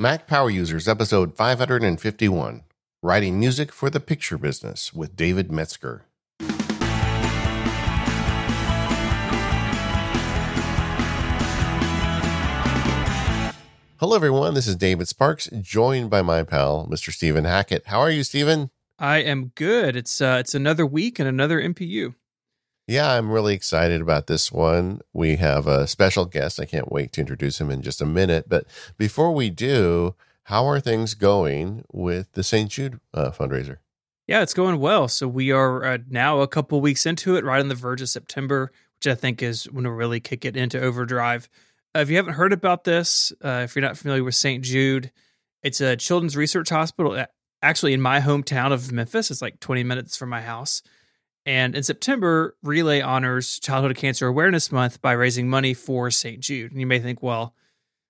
Mac Power Users, episode 551 Writing Music for the Picture Business with David Metzger. Hello, everyone. This is David Sparks, joined by my pal, Mr. Stephen Hackett. How are you, Stephen? I am good. It's uh, it's another week and another MPU. Yeah, I'm really excited about this one. We have a special guest. I can't wait to introduce him in just a minute. But before we do, how are things going with the St. Jude uh, fundraiser? Yeah, it's going well. So we are uh, now a couple weeks into it, right on the verge of September, which I think is when we really kick it into overdrive. Uh, if you haven't heard about this, uh, if you're not familiar with St. Jude, it's a children's research hospital actually in my hometown of Memphis. It's like 20 minutes from my house. And in September, Relay honors Childhood Cancer Awareness Month by raising money for St. Jude. And you may think, well,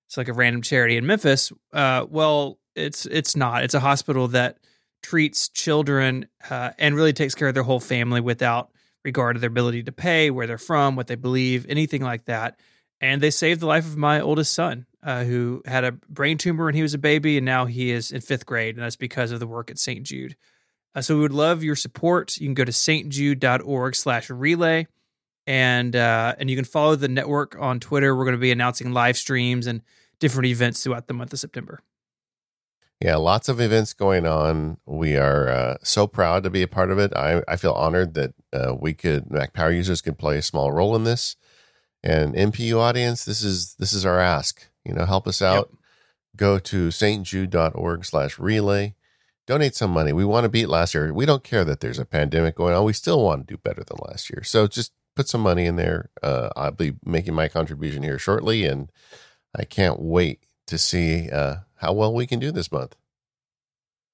it's like a random charity in Memphis. Uh, well, it's it's not. It's a hospital that treats children uh, and really takes care of their whole family without regard to their ability to pay, where they're from, what they believe, anything like that. And they saved the life of my oldest son, uh, who had a brain tumor when he was a baby, and now he is in fifth grade, and that's because of the work at St. Jude. Uh, so we would love your support. You can go to stjude.org slash relay and uh, and you can follow the network on Twitter. We're going to be announcing live streams and different events throughout the month of September. Yeah, lots of events going on. We are uh, so proud to be a part of it. I, I feel honored that uh, we could Mac Power users could play a small role in this. And MPU audience, this is this is our ask. You know, help us out. Yep. Go to stjude.org slash relay donate some money. We want to beat last year. We don't care that there's a pandemic going on. We still want to do better than last year. So just put some money in there. Uh, I'll be making my contribution here shortly, and I can't wait to see uh, how well we can do this month.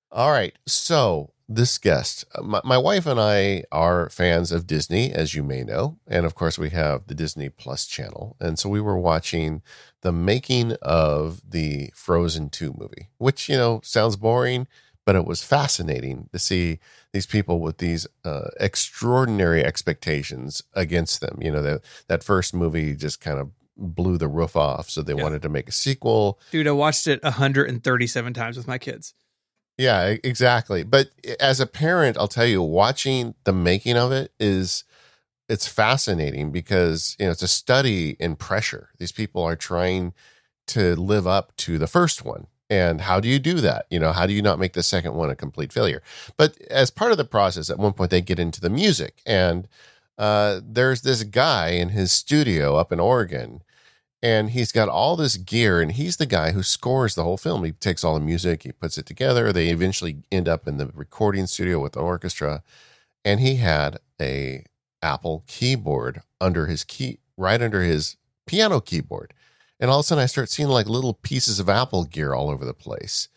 All right. So this guest, uh, my, my wife and I are fans of Disney, as you may know. And of course, we have the Disney Plus channel. And so we were watching the making of the Frozen 2 movie, which, you know, sounds boring but it was fascinating to see these people with these uh, extraordinary expectations against them. You know, that that first movie just kind of blew the roof off, so they yeah. wanted to make a sequel. Dude, I watched it 137 times with my kids. Yeah, exactly. But as a parent, I'll tell you, watching the making of it is it's fascinating because you know it's a study in pressure. These people are trying to live up to the first one and how do you do that? You know, how do you not make the second one a complete failure? But as part of the process, at one point they get into the music, and uh, there's this guy in his studio up in Oregon, and he's got all this gear, and he's the guy who scores the whole film. He takes all the music, he puts it together. They eventually end up in the recording studio with the orchestra, and he had a Apple keyboard under his key, right under his piano keyboard. And all of a sudden, I start seeing like little pieces of Apple gear all over the place.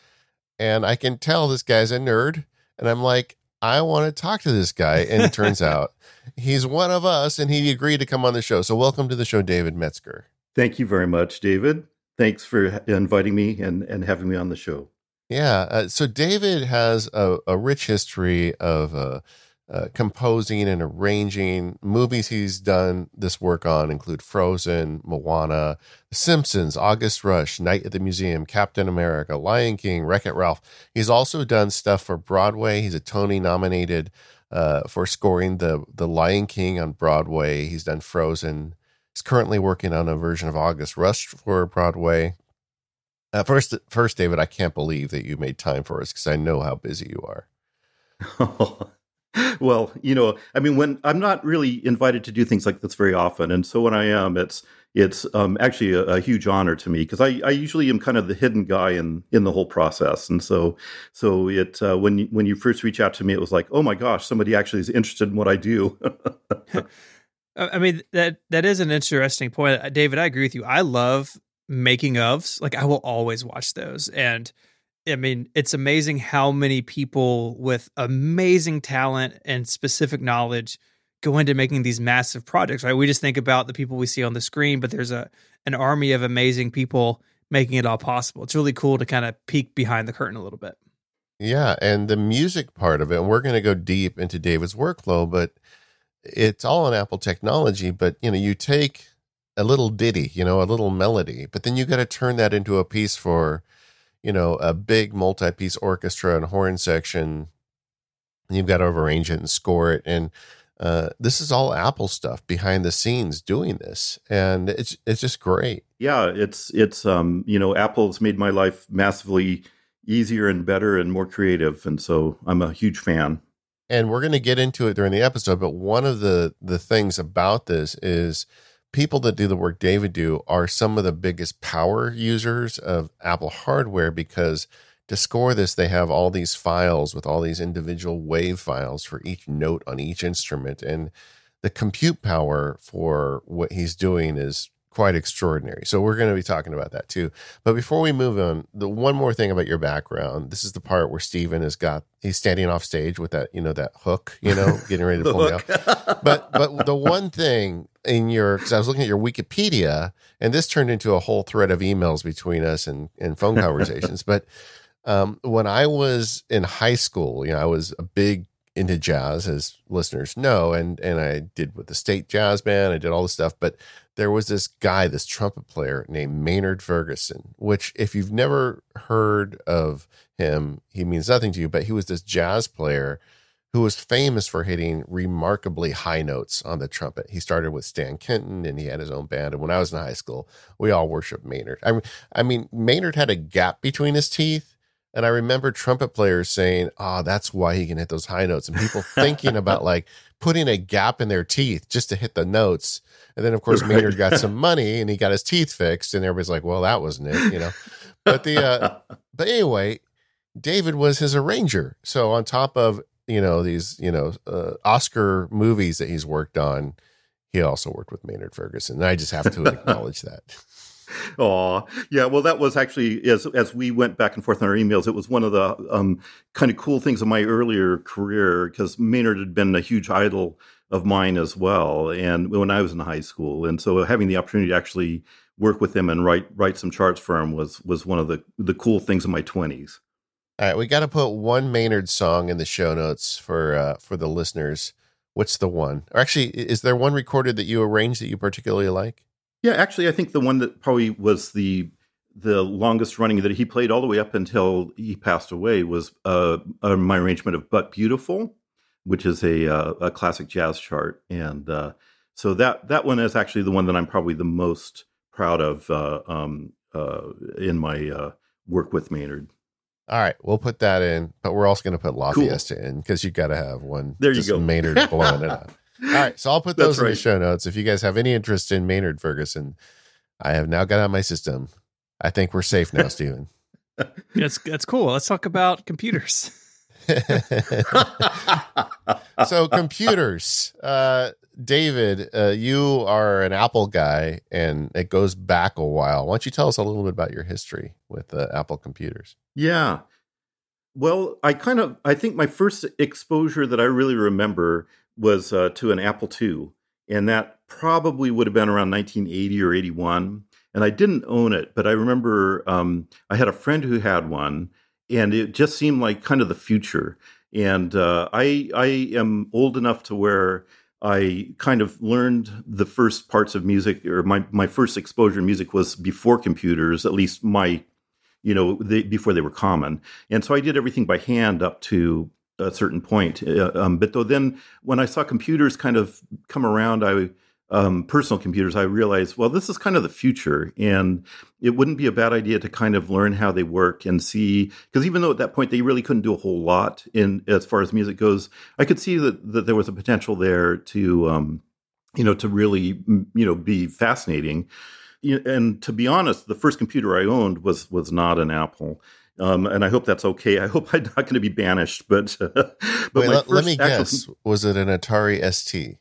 And I can tell this guy's a nerd. And I'm like, I want to talk to this guy. And it turns out he's one of us and he agreed to come on the show. So, welcome to the show, David Metzger. Thank you very much, David. Thanks for inviting me and, and having me on the show. Yeah. Uh, so, David has a, a rich history of uh, uh, composing and arranging. Movies he's done this work on include Frozen, Moana, The Simpsons, August Rush, Night at the Museum, Captain America, Lion King, Wreck It Ralph. He's also done stuff for Broadway. He's a Tony nominated uh, for scoring the the Lion King on Broadway. He's done Frozen. He's currently working on a version of August Rush for Broadway. Uh, first, first, David, I can't believe that you made time for us because I know how busy you are. well, you know, I mean, when I'm not really invited to do things like this very often, and so when I am, it's it's um, actually a, a, huge honor to me because I, I usually am kind of the hidden guy in in the whole process, and so so it uh, when when you first reach out to me, it was like, oh my gosh, somebody actually is interested in what I do. I mean that that is an interesting point, David. I agree with you. I love making ofs. Like I will always watch those, and I mean, it's amazing how many people with amazing talent and specific knowledge go into making these massive projects, right? We just think about the people we see on the screen, but there's a an army of amazing people making it all possible. It's really cool to kind of peek behind the curtain a little bit. Yeah, and the music part of it, and we're going to go deep into David's workflow, but it's all on Apple technology, but you know, you take a little ditty, you know, a little melody, but then you got to turn that into a piece for you know, a big multi-piece orchestra and horn section. You've got to arrange it and score it. And uh, this is all Apple stuff behind the scenes doing this, and it's it's just great. Yeah, it's it's um you know Apple's made my life massively easier and better and more creative, and so I'm a huge fan. And we're going to get into it during the episode, but one of the the things about this is people that do the work David do are some of the biggest power users of Apple hardware because to score this, they have all these files with all these individual wave files for each note on each instrument. And the compute power for what he's doing is quite extraordinary. So we're going to be talking about that too. But before we move on, the one more thing about your background. This is the part where Stephen has got he's standing off stage with that, you know, that hook, you know, getting ready to pull me off. But but the one thing in your cuz I was looking at your Wikipedia and this turned into a whole thread of emails between us and and phone conversations, but um, when I was in high school, you know, I was a big into jazz, as listeners know, and and I did with the state jazz band. I did all this stuff, but there was this guy, this trumpet player named Maynard Ferguson. Which, if you've never heard of him, he means nothing to you. But he was this jazz player who was famous for hitting remarkably high notes on the trumpet. He started with Stan Kenton and he had his own band. And when I was in high school, we all worshiped Maynard. I mean, I mean, Maynard had a gap between his teeth and I remember trumpet players saying, "Oh, that's why he can hit those high notes," and people thinking about like putting a gap in their teeth just to hit the notes. And then, of course, right. Maynard got some money and he got his teeth fixed, and everybody's like, "Well, that wasn't it," you know. But the uh, but anyway, David was his arranger. So on top of you know these you know uh, Oscar movies that he's worked on, he also worked with Maynard Ferguson. And I just have to acknowledge that. Oh, yeah. Well, that was actually as as we went back and forth on our emails. It was one of the um, kind of cool things of my earlier career because Maynard had been a huge idol of mine as well, and when I was in high school, and so having the opportunity to actually work with him and write write some charts for him was was one of the the cool things of my twenties. All right, we got to put one Maynard song in the show notes for uh, for the listeners. What's the one? Or actually, is there one recorded that you arranged that you particularly like? Yeah, actually, I think the one that probably was the the longest running that he played all the way up until he passed away was uh, uh, my arrangement of "But Beautiful," which is a uh, a classic jazz chart, and uh, so that that one is actually the one that I'm probably the most proud of uh, um, uh, in my work with Maynard. All right, we'll put that in, but we're also going to put La cool. Fiesta in because you got to have one. There you go, Maynard blowing it up. All right, so I'll put those in the show notes. If you guys have any interest in Maynard Ferguson, I have now got on my system. I think we're safe now, Stephen. that's that's cool. Let's talk about computers. so computers, uh, David, uh, you are an Apple guy, and it goes back a while. Why don't you tell us a little bit about your history with uh, Apple computers? Yeah. Well, I kind of I think my first exposure that I really remember was uh, to an Apple II, and that probably would have been around 1980 or 81. And I didn't own it, but I remember um, I had a friend who had one, and it just seemed like kind of the future. And uh, I I am old enough to where I kind of learned the first parts of music, or my my first exposure to music was before computers, at least my you know they, before they were common. And so I did everything by hand up to a certain point. Uh, um, but though then when I saw computers kind of come around, I um, personal computers, I realized, well, this is kind of the future, and it wouldn't be a bad idea to kind of learn how they work and see. Because even though at that point they really couldn't do a whole lot in as far as music goes, I could see that that there was a potential there to, um, you know, to really, you know, be fascinating. And to be honest, the first computer I owned was was not an Apple. Um, and I hope that's okay. I hope I'm not going to be banished. But, uh, but Wait, let, let, me guess. Com- was it an Atari ST?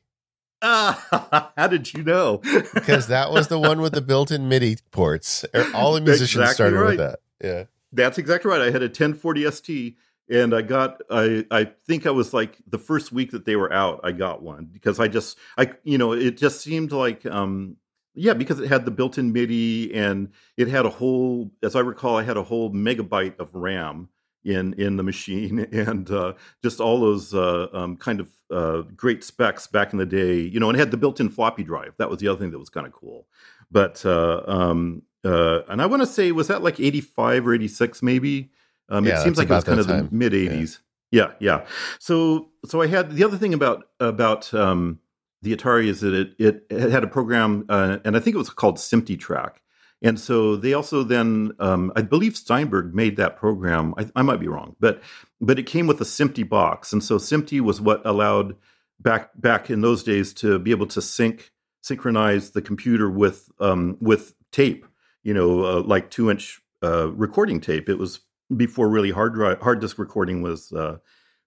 Ah, how did you know? because that was the one with the built-in MIDI ports. Er, all the musicians exactly started right. with that. Yeah, that's exactly right. I had a 1040 ST, and I got. I I think I was like the first week that they were out. I got one because I just I you know it just seemed like um yeah, because it had the built-in MIDI and it had a whole, as I recall, I had a whole megabyte of RAM in in the machine and uh, just all those uh, um, kind of uh, great specs back in the day. You know, and it had the built-in floppy drive. That was the other thing that was kind of cool. But uh, um, uh, and I want to say was that like eighty five or eighty six maybe. Um, Yeah, it seems like it was kind of time. the mid eighties. Yeah. yeah, So so I had the other thing about about um, the Atari is that it it had a program, uh, and I think it was called SMPTE Track. And so they also then, um, I believe Steinberg made that program. I, I might be wrong, but but it came with a SMPTE box, and so SMPTE was what allowed back back in those days to be able to sync synchronize the computer with um, with tape. You know, uh, like two inch uh, recording tape. It was before really hard drive hard disk recording was uh,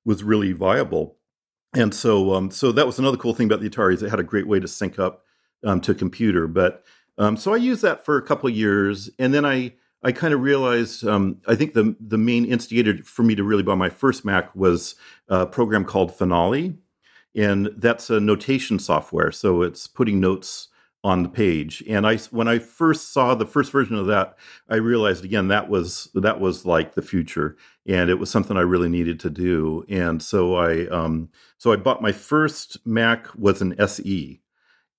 was really viable. And so, um, so that was another cool thing about the Atari is it had a great way to sync up um, to computer. But um, so I used that for a couple years, and then I I kind of realized um, I think the the main instigator for me to really buy my first Mac was a program called Finale, and that's a notation software. So it's putting notes on the page. And I when I first saw the first version of that, I realized again that was that was like the future, and it was something I really needed to do. And so I um, so I bought my first Mac was an SE,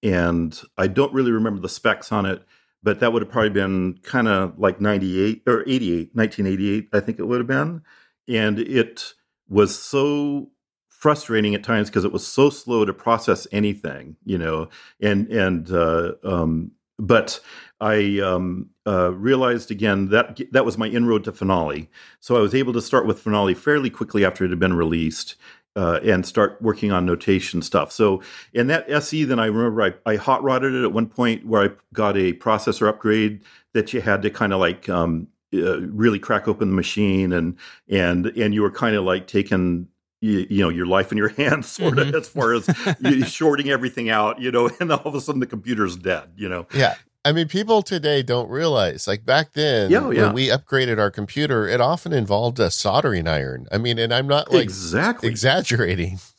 and I don't really remember the specs on it, but that would have probably been kind of like 98 or 88, 1988, I think it would have been. And it was so frustrating at times because it was so slow to process anything, you know, and, and, uh, um, but I um, uh, realized again that that was my inroad to Finale. So I was able to start with Finale fairly quickly after it had been released uh, and start working on notation stuff. So in that SE, then I remember I, I hot rodded it at one point where I got a processor upgrade that you had to kind of like um, uh, really crack open the machine and and and you were kind of like taking you, you know your life in your hands sort of Mhm. as far as you shorting everything out you know and all of a sudden the computer's dead you know Yeah. I mean, people today don't realize, like back then, Yeah, yeah. when we upgraded our computer, it often involved a soldering iron. I mean, and I'm not like exactly exaggerating.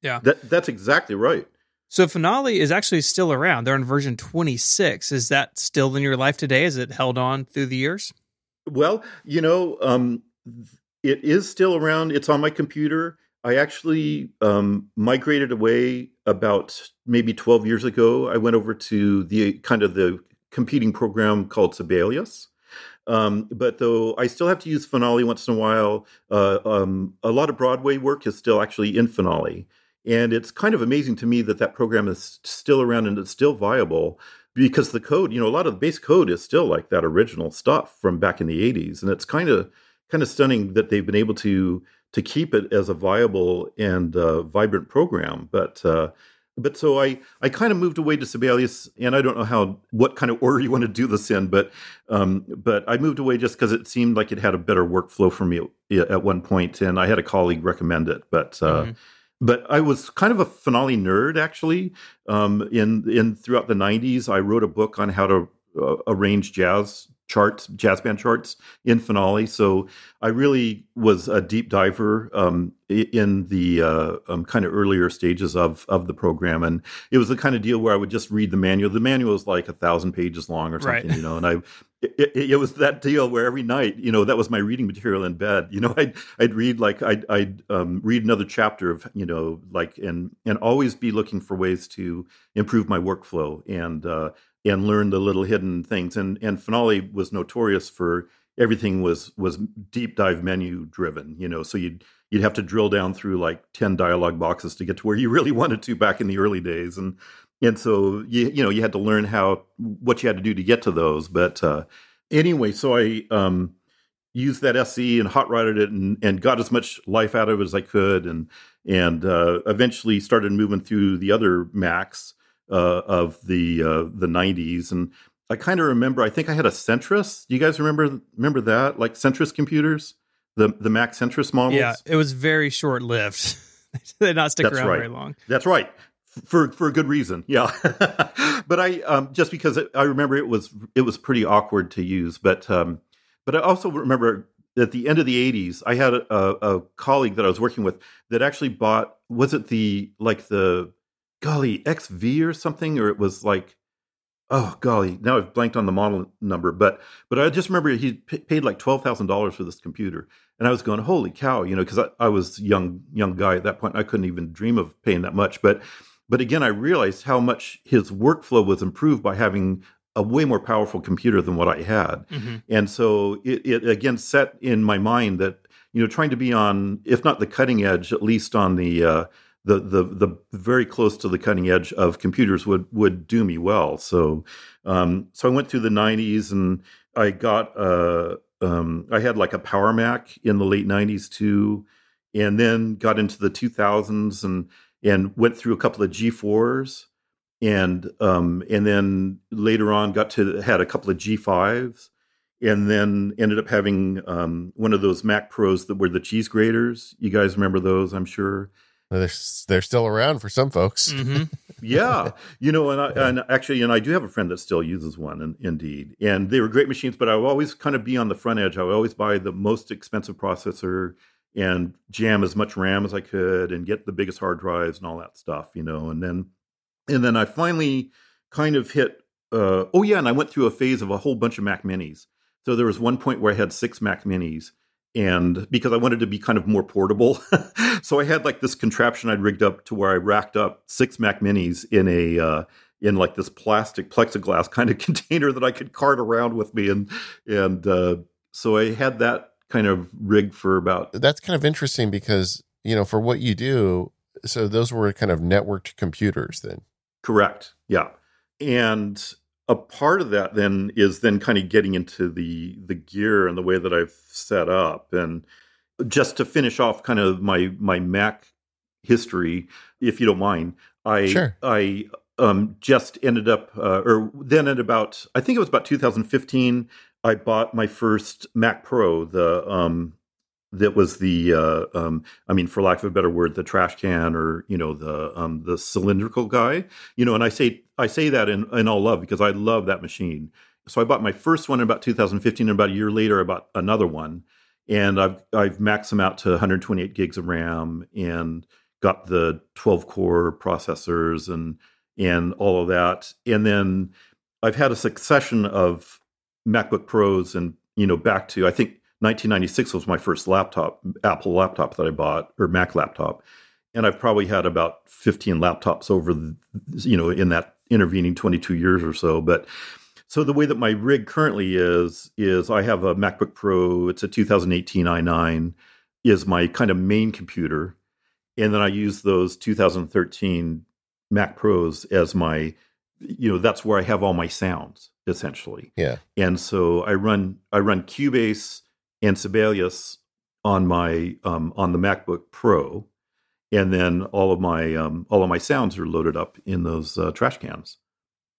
Yeah, that that's exactly right So Finale is actually still around. They're on version 26. Is that still in your life today? Is it held on through the years? Well, you know, um, it is still around. It's on my computer. I actually um, migrated away about maybe 12 years ago. I went over to the kind of the competing program called Sibelius. Um, but though I still have to use Finale once in a while, uh, um, a lot of Broadway work is still actually in Finale. And it's kind of amazing to me that that program is still around and it's still viable because the code, you know, a lot of the base code is still like that original stuff from back in the 80s. And it's kind of kind of stunning that they've been able to to keep it as a viable and uh, vibrant program. But uh, but so I I kind of moved away to Sibelius, and I don't know how what kind of order you want to do this in, but um, but I moved away just because it seemed like it had a better workflow for me at, at one point, and I had a colleague recommend it, but. Uh, Mhm. But I was kind of a finale nerd, actually. Um, in in throughout the '90s, I wrote a book on how to uh, arrange jazz charts, jazz band charts in finale. So I really was a deep diver um, in the uh, um, kind of earlier stages of of the program, and it was the kind of deal where I would just read the manual. The manual is like a thousand pages long or Right. something, you know. And I, it, it, it was that deal where every night, you know, that was my reading material in bed. You know, I'd I'd read like I'd I'd um, read another chapter of you know like and and always be looking for ways to improve my workflow and uh, and learn the little hidden things. And and finale was notorious for everything was was deep dive menu driven. You know, so you'd you'd have to drill down through like ten dialogue boxes to get to where you really wanted to back in the early days. And and so you you know you had to learn how what you had to do to get to those. But uh, anyway, so I um, used that SE and hot rodded it and, and got as much life out of it as I could, and and uh, eventually started moving through the other Macs uh, of the uh, the '90s. And I kind of remember. I think I had a Centris. Do you guys remember remember that? Like Centris computers, the the Mac Centris models. Yeah, it was very short lived. they did not stick That's around right. very long. That's right. For for a good reason, yeah. but I um, just because it, I remember it was it was pretty awkward to use, but um, but I also remember at the end of the '80s, I had a, a colleague that I was working with that actually bought was it the like the golly XV or something, or it was like oh golly now I've blanked on the model number, but but I just remember he p- paid like twelve thousand dollars for this computer, and I was going holy cow, you know, because I, I was young young guy at that point, I couldn't even dream of paying that much, but but again, I realized how much his workflow was improved by having a way more powerful computer than what I had. Mm-hmm. And so it, it again set in my mind that you know trying to be on, if not the cutting edge, at least on the uh, the the the very close to the cutting edge of computers would would do me well. So um, so I went through the '90s and I got uh, um, I had like a Power Mac in the late '90s too, and then got into the 2000s and and went through a couple of G4s and um, and then later on got to had a couple of G5s, and then ended up having um, one of those Mac Pros that were the cheese graters. You guys remember those? I'm sure. They're, they're still around for some folks. Mm-hmm. yeah, you know, and I, and actually, and I do have a friend that still uses one, and, indeed, and they were great machines. But I would always kind of be on the front edge. I would always buy the most expensive processor and jam as much RAM as I could, and get the biggest hard drives and all that stuff, you know. And then, and then I finally kind of hit. Uh, oh yeah, and I went through a phase of a whole bunch of Mac Minis. So there was one point where I had six Mac Minis, and because I wanted to be kind of more portable, so I had like this contraption I'd rigged up to where I racked up six Mac Minis in a uh, in like this plastic plexiglass kind of container that I could cart around with me, and and uh, so I had that kind of rigged for about. That's kind of interesting because you know for what you do, so those were kind of networked computers then. Correct. Yeah, and a part of that then is then kind of getting into the the gear and the way that I've set up and just to finish off kind of my my Mac history if you don't mind I Sure. I um just ended up uh, or then at about I think it was about 2015 I bought my first Mac Pro the um that was the uh, um, I mean, for lack of a better word, the trash can or you know the um, the cylindrical guy. You know, and I say I say that in, in all love because I love that machine. So I bought my first one in about 2015, and about a year later, I bought another one, and I've I've maxed them out to 128 gigs of RAM and got the 12 core processors and and all of that, and then I've had a succession of MacBook Pros and you know back to I think 1996 was my first laptop, Apple laptop that I bought, or Mac laptop, and I've probably had about 15 laptops over, the, you know, in that intervening 22 years or so. But so the way that my rig currently is is I have a MacBook Pro. It's a 2018 i9, is my kind of main computer, and then I use those 2013 Mac Pros as my, you know, that's where I have all my sounds essentially. Yeah. And so I run I run Cubase and Sibelius on my um, on the MacBook Pro, and then all of my um, all of my sounds are loaded up in those uh, trash cans.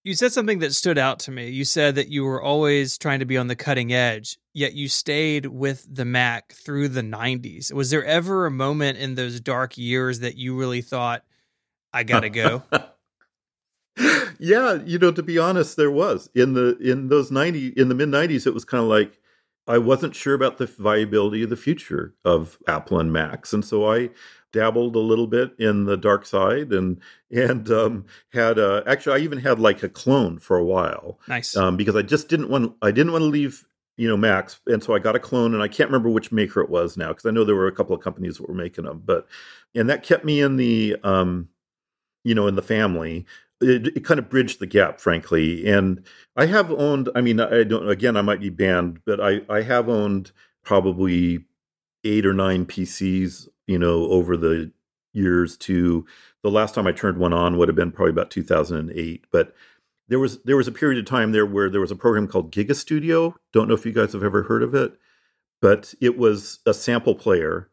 You said something that stood out to me. You said that you were always trying to be on the cutting edge, yet you stayed with the Mac through the 90s. Was there ever a moment in those dark years that you really thought, I got to go? yeah, you know, to be honest, there was in the in those ninety in the mid nineties. It was kind of like I wasn't sure about the viability of the future of Apple and Macs, and so I dabbled a little bit in the dark side and and um, had a, actually I even had like a clone for a while nice. um, because I just didn't want I didn't want to leave you know Macs, and so I got a clone, and I can't remember which maker it was now because I know there were a couple of companies that were making them, but and that kept me in the um, you know in the family it, it, kind of bridged the gap, frankly. And I have owned, I mean, I don't, again, I might be banned, but I, I have owned probably eight or nine PCs, you know, over the years to the last time I turned one on would have been probably about 2008. But there was, there was a period of time there where there was a program called Giga Studio. Don't know if you guys have ever heard of it, but it was a sample player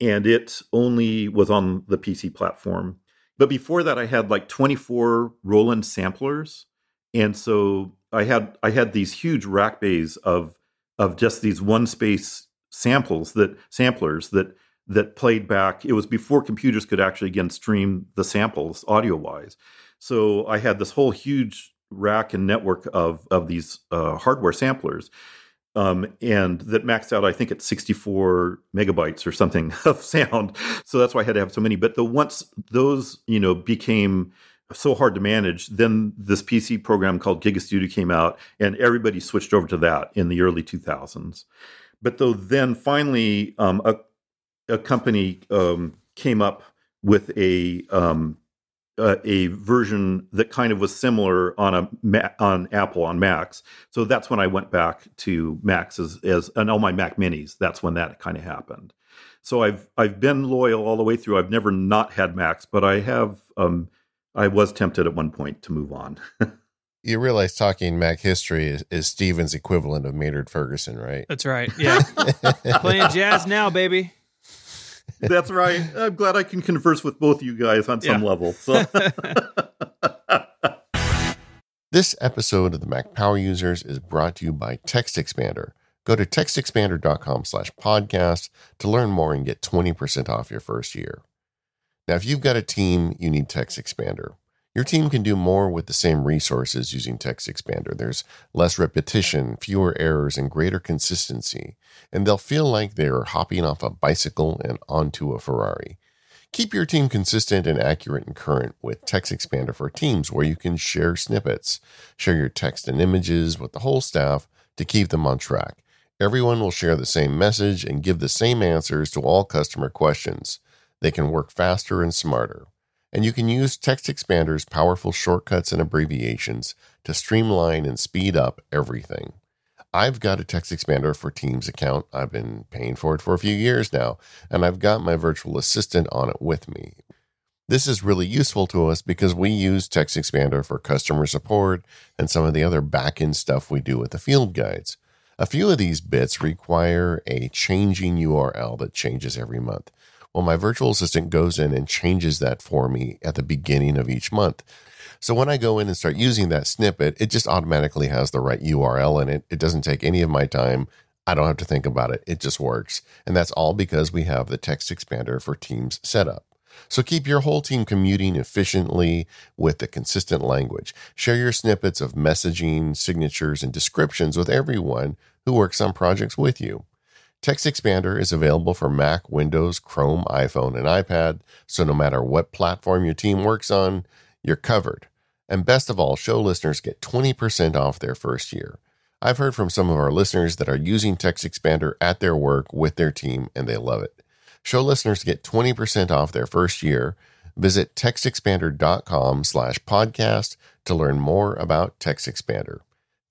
and it only was on the PC platform but before that, I had like 24 Roland samplers, and so I had I had these huge rack bays of of just these one space samples that samplers that that played back. It was before computers could actually again stream the samples audio wise. So I had this whole huge rack and network of of these uh, hardware samplers um, and that maxed out, I think, at 64 megabytes or something of sound. So that's why I had to have so many. But the once those, you know, became so hard to manage, then this PC program called GigaStudio came out, and everybody switched over to that in the early 2000s. But though then finally, um, a, a company um, came up with a um, uh, a version that kind of was similar on a on Apple on Macs. So that's when I went back to Macs as, as and all my Mac Minis. That's when that kind of happened. So I've I've been loyal all the way through. I've never not had Macs, but I have. Um, I was tempted at one point to move on. you realize talking Mac history is, is Stephen's equivalent of Maynard Ferguson, right? That's right. Yeah, playing jazz now, baby. That's right. I'm glad I can converse with both you guys on some yeah. level. So. this episode of the Mac Power Users is brought to you by Text Expander. Go to textexpander.com slash podcast to learn more and get 20% off your first year. Now, if you've got a team, you need TextExpander. Your team can do more with the same resources using Text Expander. There's less repetition, fewer errors, and greater consistency, and they'll feel like they're hopping off a bicycle and onto a Ferrari. Keep your team consistent and accurate and current with Text Expander for Teams, where you can share snippets, share your text and images with the whole staff to keep them on track. Everyone will share the same message and give the same answers to all customer questions. They can work faster and smarter and you can use TextExpander's powerful shortcuts and abbreviations to streamline and speed up everything. I've got a TextExpander for Teams account. I've been paying for it for a few years now, and I've got my virtual assistant on it with me. This is really useful to us because we use TextExpander for customer support and some of the other backend stuff we do with the field guides. A few of these bits require a changing URL that changes every month. Well, my virtual assistant goes in and changes that for me at the beginning of each month. So when I go in and start using that snippet, it just automatically has the right URL in it. It doesn't take any of my time. I don't have to think about it. It just works. And that's all because we have the text expander for Teams set up. So keep your whole team commuting efficiently with the consistent language. Share your snippets of messaging, signatures, and descriptions with everyone who works on projects with you. TextExpander is available for Mac, Windows, Chrome, iPhone, and iPad, so no matter what platform your team works on, you're covered. And best of all, show listeners get 20% off their first year. I've heard from some of our listeners that are using Text Expander at their work with their team, and they love it. Show listeners get 20% off their first year. Visit textexpander.com slash podcast to learn more about Text Expander.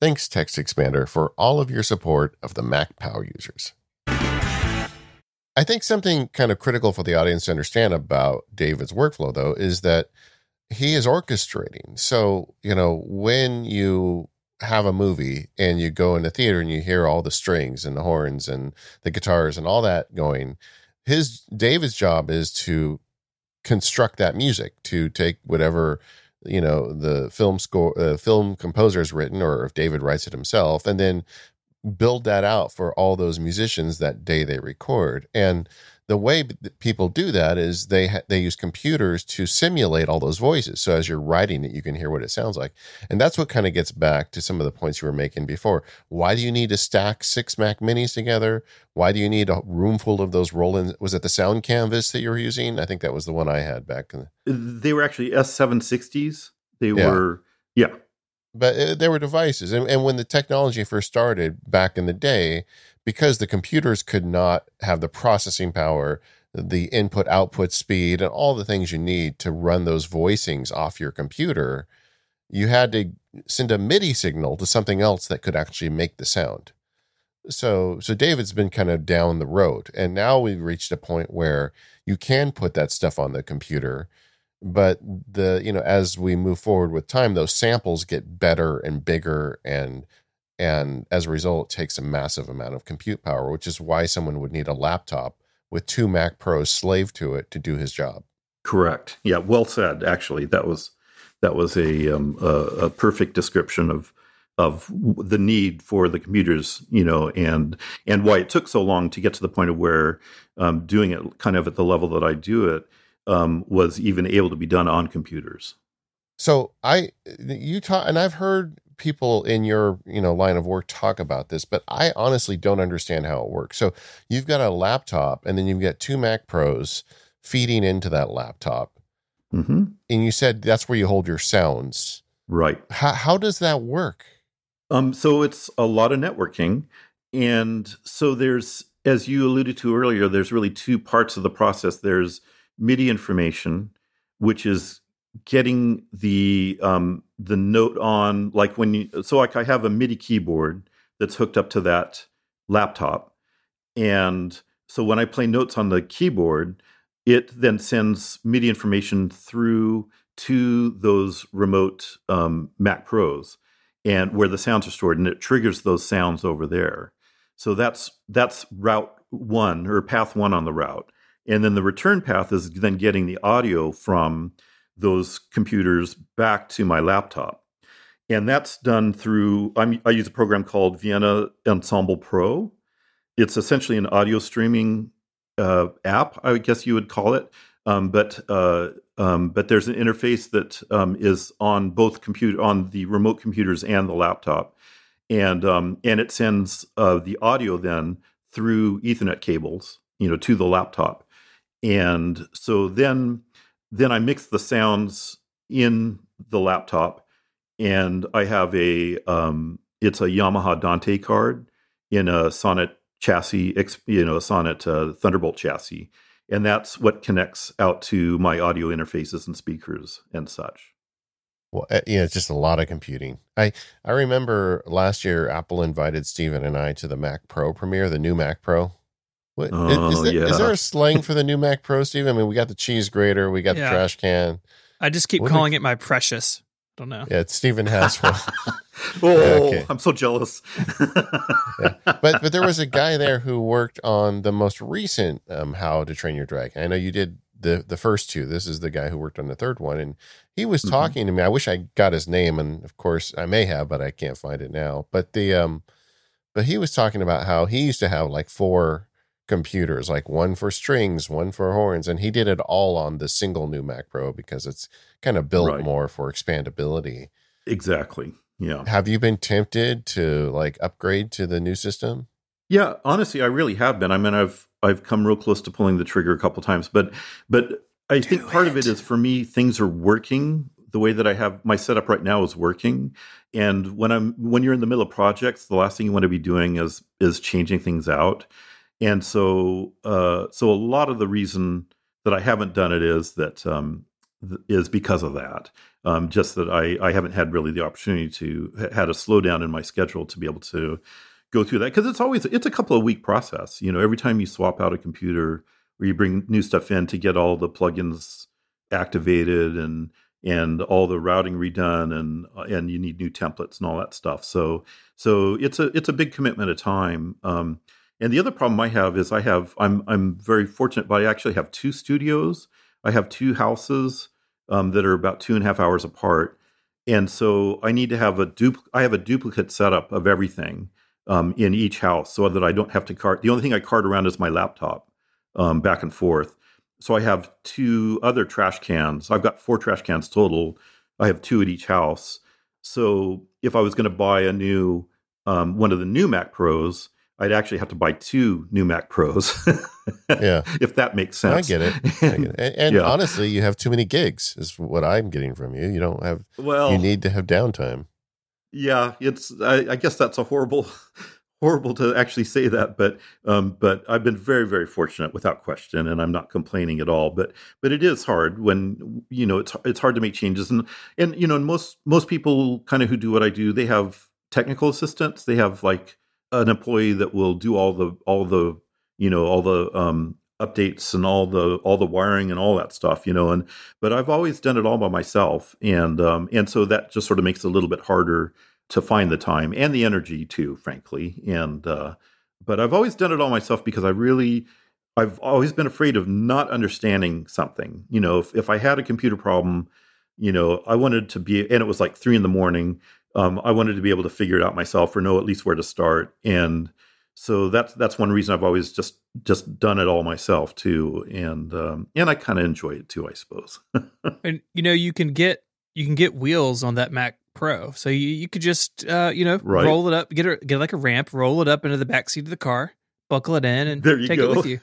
Thanks, Text Expander, for all of your support of the Mac Power users. I think something kind of critical for the audience to understand about David's workflow, though, is that he is orchestrating. So, you know, when you have a movie and you go in the theater and you hear all the strings and the horns and the guitars and all that going, his David's job is to construct that music, to take whatever you know the film score uh, film composer has written or if david writes it himself and then build that out for all those musicians that day they record. And the way people do that is they ha- they use computers to simulate all those voices. So as you're writing it, you can hear what it sounds like, and that's what kind of gets back to some of the points you were making before. Why do you need to stack six Mac Minis together? Why do you need a room full of those Roland? Was it the Sound Canvas that you were using? I think that was the one I had back. The- they were actually S760s. They yeah. were yeah but uh, there were devices and, and when the technology first started back in the day because the computers could not have the processing power the input output speed and all the things you need to run those voicings off your computer you had to send a midi signal to something else that could actually make the sound. So so david's been kind of down the road and now we've reached a point where you can put that stuff on the computer but the you know as we move forward with time those samples get better and bigger and and as a result it takes a massive amount of compute power which is why someone would need a laptop with two mac pros slave to it to do his job. Correct. Yeah well said actually. That was that was a um, a, a perfect description of of the need for the computers, you know, and and why it took so long to get to the point of where um, doing it kind of at the level that I do it um, was even able to be done on computers. So I, you talk, and I've heard people in your you know line of work talk about this, but I honestly don't understand how it works. So you've got a laptop, and then you've got two Mac Pros feeding into that laptop, mm-hmm. and you said that's where you hold your sounds, right? How how does that work? Um, so it's a lot of networking, and so there's as you alluded to earlier, there's really two parts of the process. There's MIDI information, which is getting the um, the note on like when you so like I have a MIDI keyboard that's hooked up to that laptop, and so when I play notes on the keyboard, it then sends MIDI information through to those remote um, Mac Pros, and where the sounds are stored, and it triggers those sounds over there. So that's that's route one or path one on the route, and then the return path is then getting the audio from those computers back to my laptop. And that's done through, I'm, i use a program called Vienna Ensemble Pro. It's essentially an audio streaming uh, app, I guess you would call it. Um, but uh, um, but there's an interface that um, is on both computer on the remote computers and the laptop, and um, and it sends uh, the audio then through Ethernet cables, you know, to the laptop, and so then then I mix the sounds in the laptop, and I have a um, it's a Yamaha Dante card in a Sonnet chassis, you know, a Sonnet uh, Thunderbolt chassis, and that's what connects out to my audio interfaces and speakers and such. Well, eh, yeah, it's just a lot of computing. I I remember last year Apple invited Stephen and I to the Mac Pro premiere, the new Mac Pro. What, oh, is, there, yeah. is there a slang for the new Mac Pro, Steve? I mean, we got the cheese grater, we got yeah. the trash can. I just keep what calling it my precious. I Don't know. Yeah, it's Stephen has one. oh, okay. I'm so jealous. yeah. But but there was a guy there who worked on the most recent um, How to Train Your Dragon. I know you did the the first two. This is the guy who worked on the third one, and he was mm-hmm. talking to me. I wish I got his name, and of course I may have, but I can't find it now. But the um, but he was talking about how he used to have like four computers, like one for strings, one for horns, and he did it all on the single new Mac Pro because it's kind of built right. more for expandability. Exactly. Yeah. Have you been tempted to like upgrade to the new system? Yeah, honestly, I really have been. I mean, I've I've come real close to pulling the trigger a couple times, but but I Do think it. part of it is for me things are working the way that I have my setup right now is working. And when I'm when you're in the middle of projects, the last thing you want to be doing is is changing things out. And so, uh, so a lot of the reason that I haven't done it is that um, th- is because of that. Um, just that I, I haven't had really the opportunity to had a slowdown in my schedule to be able to go through that because it's always it's a couple of week process. You know, every time you swap out a computer or you bring new stuff in to get all the plugins activated and and all the routing redone and and you need new templates and all that stuff. So so it's a it's a big commitment of time. Um, and the other problem I have is I have I'm I'm very fortunate, but I actually have two studios. I have two houses um, that are about two and a half hours apart, and so I need to have a dupl- I have a duplicate setup of everything um, in each house, so that I don't have to cart. The only thing I cart around is my laptop um, back and forth. So I have two other trash cans. I've got four trash cans total. I have two at each house. So if I was going to buy a new um, one of the new Mac Pros, I'd actually have to buy two new Mac Pros. yeah, if that makes sense. I get it. I get it. And, and yeah. honestly, you have too many gigs. Is what I'm getting from you. You don't have. Well, you need to have downtime. Yeah, it's. I, I guess that's a horrible, horrible to actually say that, but um, but I've been very very fortunate without question, and I'm not complaining at all. But but it is hard when you know it's it's hard to make changes, and and you know most most people kind of who do what I do, they have technical assistants. They have like an employee that will do all the all the you know all the um, updates and all the all the wiring and all that stuff you know and but i've always done it all by myself. And um and so that just sort of makes it a little bit harder to find the time and the energy too frankly. And uh but i've always done it all myself because i really i've always been afraid of not understanding something. You know if, if i had a computer problem you know i wanted to be and it was like three in the morning um, I wanted to be able to figure it out myself or know at least where to start. And so that's that's one reason I've always just just done it all myself too. And um, and I kind of enjoy it too, I suppose. and you know, you can get you can get wheels on that Mac Pro, so you, you could just uh, you know right. roll it up, get a, get like a ramp, roll it up into the back seat of the car, buckle it in, and take go. it with you.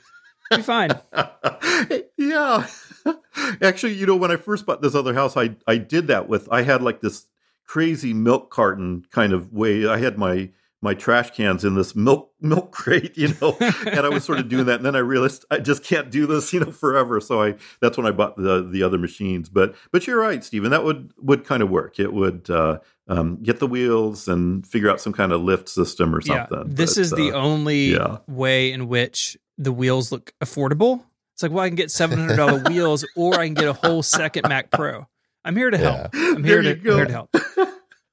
Be fine. yeah. Actually, you know, when I first bought this other house, I I did that with I had like this crazy milk carton kind of way. I had my my trash cans in this milk milk crate, you know, and I was sort of doing that, and then I realized I just can't do this, you know, forever. So I that's when I bought the the other machines. But but you're right, Stephen, that would would kind of work. It would uh, um, get the wheels and figure out some kind of lift system or something. Yeah, this but, is the uh, only yeah. way in which the wheels look affordable. It's like, well, I can get seven hundred dollar wheels, or I can get a whole second Mac Pro. I'm here to help. Yeah. I'm here to, here to help.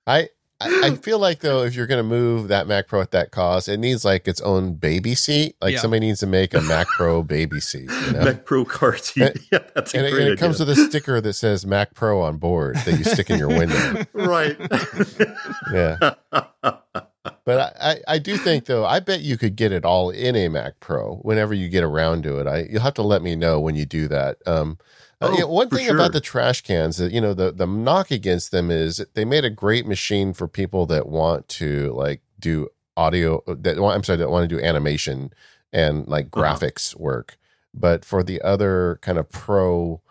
I I, feel like though, if you're going to move that Mac Pro at that cost, it needs like its own baby seat. Like yeah. somebody needs to make a Mac Pro baby seat. You know? Mac Pro car seat. And, yeah, that's and, it, and it comes with a sticker that says Mac Pro on board that you stick in your window. right. yeah. But I, I do think though, I bet you could get it all in a Mac Pro whenever you get around to it. I you'll have to let me know when you do that. Um, oh, uh, one thing sure. about the trash cans that you know the the knock against them is they made a great machine for people that want to like do audio that want, I'm sorry that want to do animation and like uh-huh. graphics uh-huh. work, but for the other kind of pro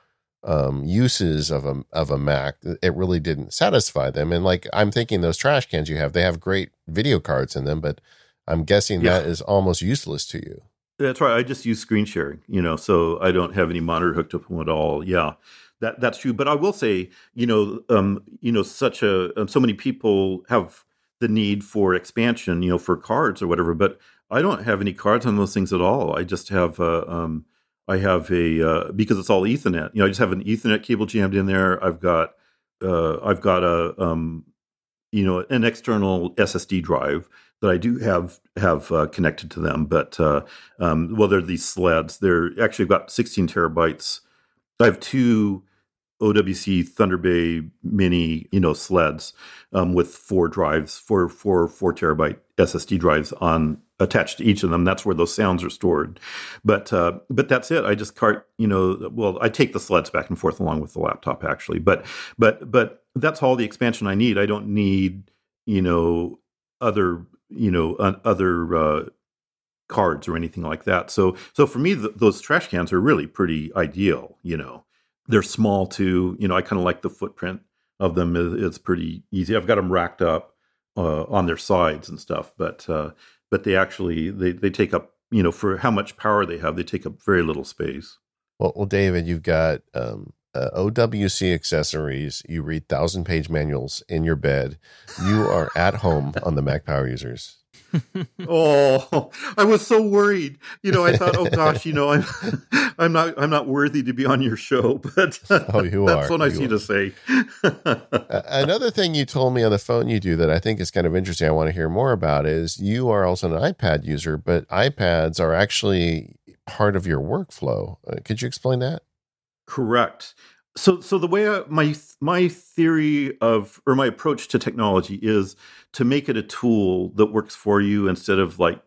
um, uses of a of a Mac, it really didn't satisfy them. And like I'm thinking, those trash cans you have, they have great video cards in them, but I'm guessing yeah. that is almost useless to you. That's right. I just use screen sharing, you know, so I don't have any monitor hooked up at all. Yeah, that that's true. But I will say, you know, um, you know, such a um, so many people have the need for expansion, you know, for cards or whatever. But I don't have any cards on those things at all. I just have, uh, um, I have a uh, because it's all Ethernet. You know, I just have an Ethernet cable jammed in there. I've got, uh, I've got a, um, you know, an external SSD drive that I do have have uh, connected to them. But uh, um, well, they're these sleds. They're actually got 16 terabytes. I have two OWC Thunder Bay Mini, you know, sleds um, with four drives, four four four terabyte SSD drives on attached to each of them. That's where those sounds are stored. But uh, but that's it. I just cart, you know, well, I take the sleds back and forth along with the laptop actually. But but but that's all the expansion I need. I don't need you know other you know other uh, cards or anything like that. So so for me, th- those trash cans are really pretty ideal. You know, they're small too. You know, I kind of like the footprint of them. It's pretty easy. I've got them racked up uh, on their sides and stuff, but uh, but they actually they they take up you know for how much power they have, they take up very little space. Well, well, David, you've got um, uh, OWC accessories, you read thousand page manuals in your bed. You are at home on the Mac Power Users. oh, I was so worried. You know, I thought, oh gosh, you know, I'm, I'm not, I'm not worthy to be on your show. But oh, you that's are. so nice you, you to say. Another thing you told me on the phone you do that I think is kind of interesting. I want to hear more about is you are also an iPad user, but iPads are actually part of your workflow. Uh, could you explain that? Correct. So, so the way I, my my theory of or my approach to technology is to make it a tool that works for you instead of like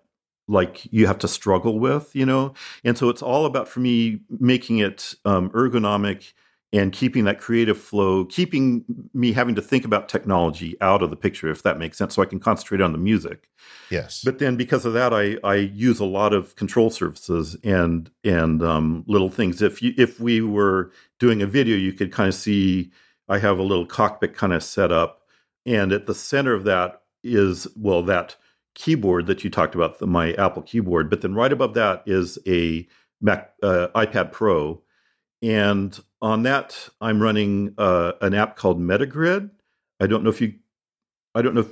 like you have to struggle with, you know. And so it's all about for me making it um, ergonomic and keeping that creative flow, keeping me having to think about technology out of the picture, if that makes sense, so I can concentrate on the music. Yes. But then because of that, I I use a lot of control surfaces and and um, little things. If you if we were doing a video, you could kind of see I have a little cockpit kind of set up, and at the center of that is well that keyboard that you talked about, the, my Apple keyboard. But then right above that is a Mac uh, iPad Pro and on that, I'm running uh, an app called Metagrid. I don't know if you, I don't know if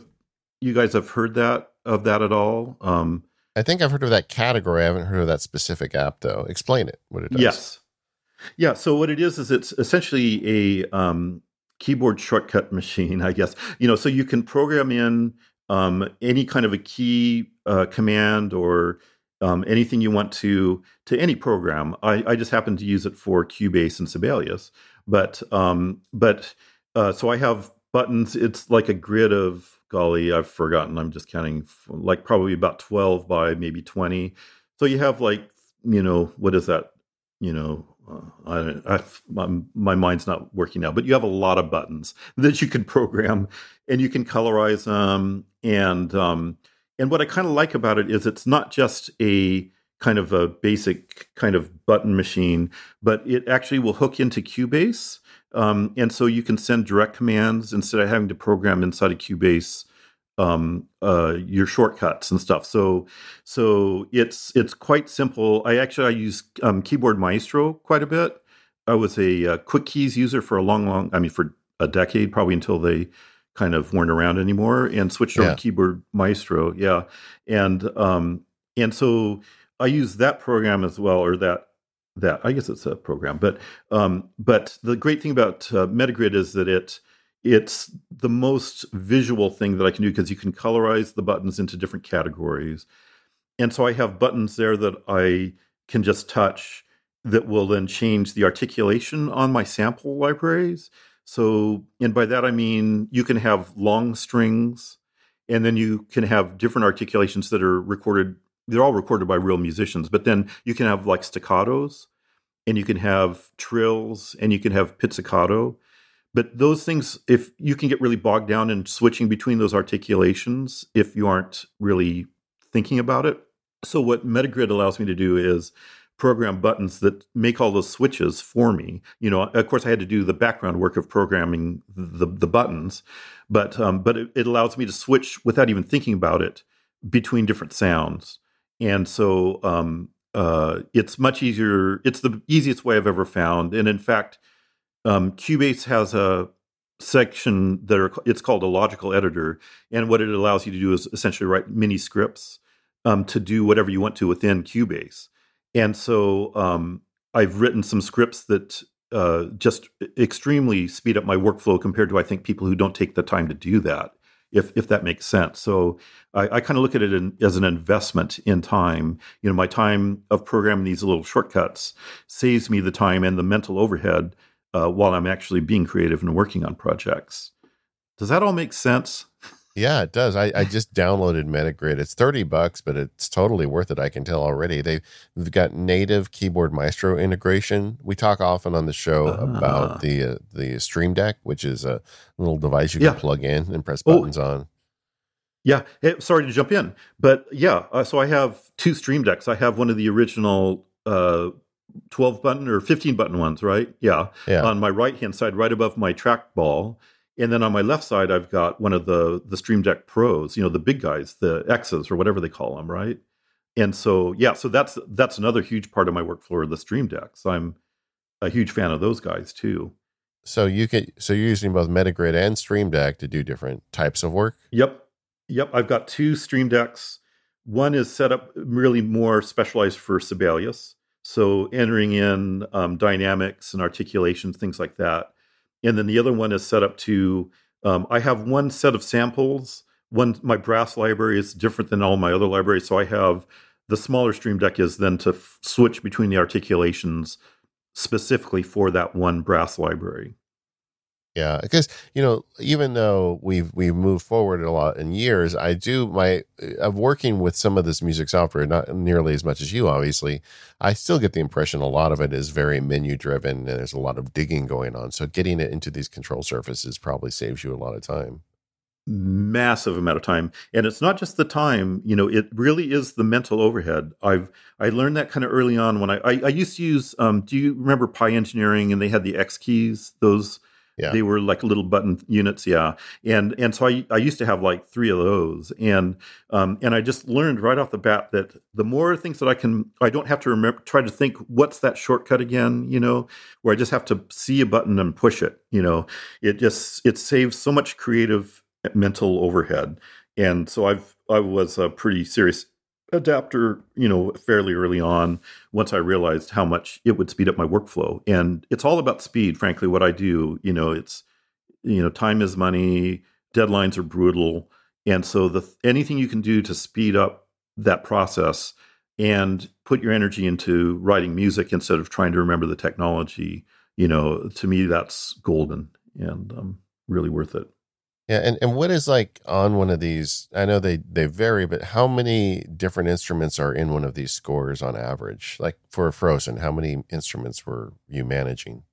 you guys have heard that of that at all. Um, I think I've heard of that category. I haven't heard of that specific app though. Explain it. What it does. Yes. Yeah. So what it is is it's essentially a um, keyboard shortcut machine, I guess. You know, so you can program in um, any kind of a key uh, command or um, anything you want to to any program. I, I, just happen to use it for Cubase and Sibelius, but um, but uh, so I have buttons. It's like a grid of golly, I've forgotten. I'm just counting like probably about twelve by maybe twenty. So you have like you know what is that? You know. Uh, I, I, my, my mind's not working now, but you have a lot of buttons that you can program, and you can colorize them, and um, and what I kind of like about it is it's not just a kind of a basic kind of button machine, but it actually will hook into Cubase. Um, and so you can send direct commands instead of having to program inside of Cubase um, uh, your shortcuts and stuff. So so it's it's quite simple. I actually I use um, Keyboard Maestro quite a bit. I was a uh, QuicKeys user for a long, long. I mean, for a decade, probably until they kind of weren't around anymore, and switched over to Keyboard Maestro. Yeah, and um, and so I use that program as well, or that that I guess it's a program, but um, but the great thing about uh, Metagrid is that it it's the most visual thing that I can do because you can colorize the buttons into different categories, and so I have buttons there that I can just touch that will then change the articulation on my sample libraries. So, and by that I mean you can have long strings, and then you can have different articulations that are recorded. They're all recorded by real musicians, but then you can have like staccatos, and you can have trills, and you can have pizzicato. But those things, if you can get really bogged down in switching between those articulations, if you aren't really thinking about it. So, what Metagrid allows me to do is program buttons that make all those switches for me. You know, of course, I had to do the background work of programming the the buttons, but um, but it, it allows me to switch without even thinking about it between different sounds. And so um, uh, it's much easier. It's the easiest way I've ever found. And in fact, um, Cubase has a section that are it's called a logical editor, and what it allows you to do is essentially write mini scripts um, to do whatever you want to within Cubase. And so um, I've written some scripts that uh, just extremely speed up my workflow compared to I think people who don't take the time to do that. If if that makes sense. So I, I kind of look at it in, as an investment in time. You know, my time of programming these little shortcuts saves me the time and the mental overhead uh, while I'm actually being creative and working on projects. Does that all make sense? Yeah, it does. I, I just downloaded Metagrid. It's 30 bucks, but it's totally worth it. I can tell already. They, they've got native Keyboard Maestro integration. We talk often on the show Ah. about the uh, the Stream Deck, which is a little device you Yeah. can plug in and press Oh. buttons on. Yeah, eh, sorry to jump in, but yeah, uh, so I have two Stream Decks. I have one of the original uh, 12 button or 15 button ones, right? Yeah, Yeah. on my right hand side, right above my trackball, and then on my left side, I've got one of the the Stream Deck Pros, you know, the big guys, the X's or whatever they call them, right? And so yeah, so that's that's another huge part of my workflow are the Stream Decks. I'm a huge fan of those guys too. So you can so you're using both Metagrid and Stream Deck to do different types of work. Yep. Yep. I've got two Stream Decks. One is set up really more specialized for Sibelius. So entering in um, dynamics and articulations, things like that. And then the other one is set up to, um, I have one set of samples. One, my brass library is different than all my other libraries. So I have the smaller Stream Deck is then to f- switch between the articulations specifically for that one brass library. Yeah, because you know, even though we've we've moved forward a lot in years, I do my of working with some of this music software, not nearly as much as you, obviously. I still get the impression a lot of it is very menu driven, and there's a lot of digging going on. So getting it into these control surfaces probably saves you a lot of time. massive amount of time and it's not just the time you know it really is the mental overhead i've i learned that kind of early on when i i, I used to use um do you remember pi engineering and they had the x keys those Yeah. they were like little button units yeah. And and so i i used to have like three of those. And um and i just learned right off the bat that the more things that i can i don't have to remember try to think what's that shortcut again? you know where i just have to see a button and push it you know. It just it saves so much creative mental overhead. And so i've i was a pretty serious adapter you know fairly early on once i realized how much it would speed up my workflow. And it's all about speed frankly what i do. You know it's you know time is money deadlines are brutal. And so the anything you can do to speed up that process and put your energy into writing music instead of trying to remember the technology you know to me that's golden and um, really worth it Yeah, and, and what is like on one of these? I know they they vary, but how many different instruments are in one of these scores on average? Like for Frozen, how many instruments were you managing?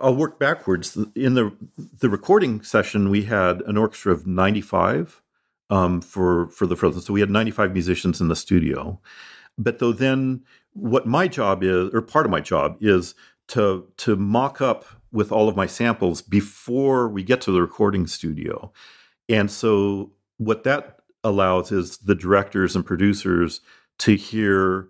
I'll work backwards. In the the recording session, we had an orchestra of ninety five um, for for the Frozen. So we had ninety five musicians in the studio. But though, then what my job is, or part of my job is to to mock up with all of my samples before we get to the recording studio. And so what that allows is the directors and producers to hear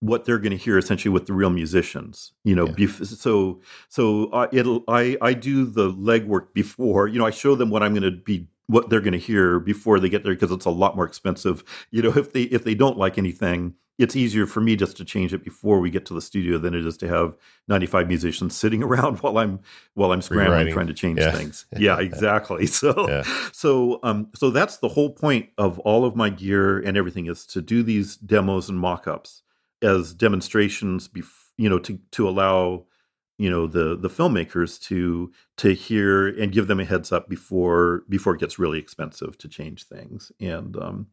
what they're going to hear essentially with the real musicians you know yeah. bef- so so uh, it'll i i do the legwork before you know i show them what i'm going to be what they're going to hear before they get there because it's a lot more expensive you know if they if they don't like anything it's easier for me just to change it before we get to the studio than it is to have 95 musicians sitting around while I'm while I'm scrambling Rewriting. trying to change yeah. things. Yeah, exactly. So yeah. so um so that's the whole point of all of my gear and everything is to do these demos and mock-ups as demonstrations bef- you know to to allow you know the the filmmakers to to hear and give them a heads up before before it gets really expensive to change things and um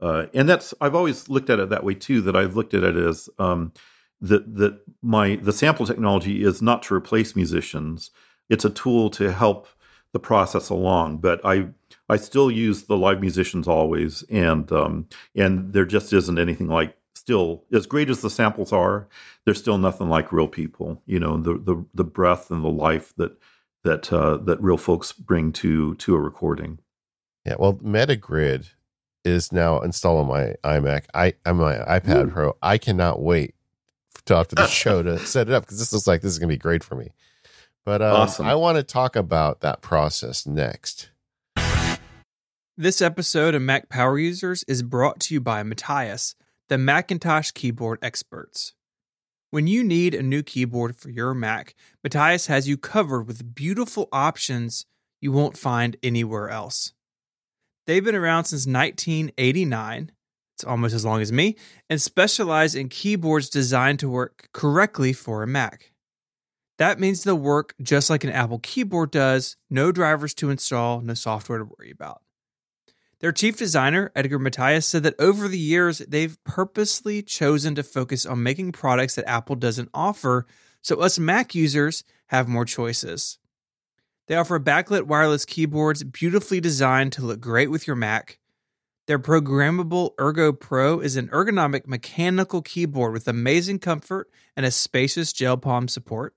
uh, and that's I've always looked at it that way too. That I've looked at it as um, that that my the sample technology is not to replace musicians; it's a tool to help the process along. But I I still use the live musicians always, and um, and there just isn't anything like still as great as the samples are. There's still nothing like real people. You know the the the breath and the life that that uh, that real folks bring to to a recording. Yeah, well, Metagrid is now installed on my iMac, I on my iPad Ooh. Pro. I cannot wait to after the show to set it up because this looks like this is going to be great for me. But um, awesome. I want to talk about that process next. This episode of Mac Power Users is brought to you by Matias, the Macintosh keyboard experts. When you need a new keyboard for your Mac, Matias has you covered with beautiful options you won't find anywhere else. They've been around since 1989. It's almost as long as me, and specialize in keyboards designed to work correctly for a Mac. That means they'll work just like an Apple keyboard does, no drivers to install, no software to worry about. Their chief designer, Edgar Matias, said that over the years, they've purposely chosen to focus on making products that Apple doesn't offer so us Mac users have more choices. They offer backlit wireless keyboards beautifully designed to look great with your Mac. Their programmable Ergo Pro is an ergonomic mechanical keyboard with amazing comfort and a spacious gel palm support.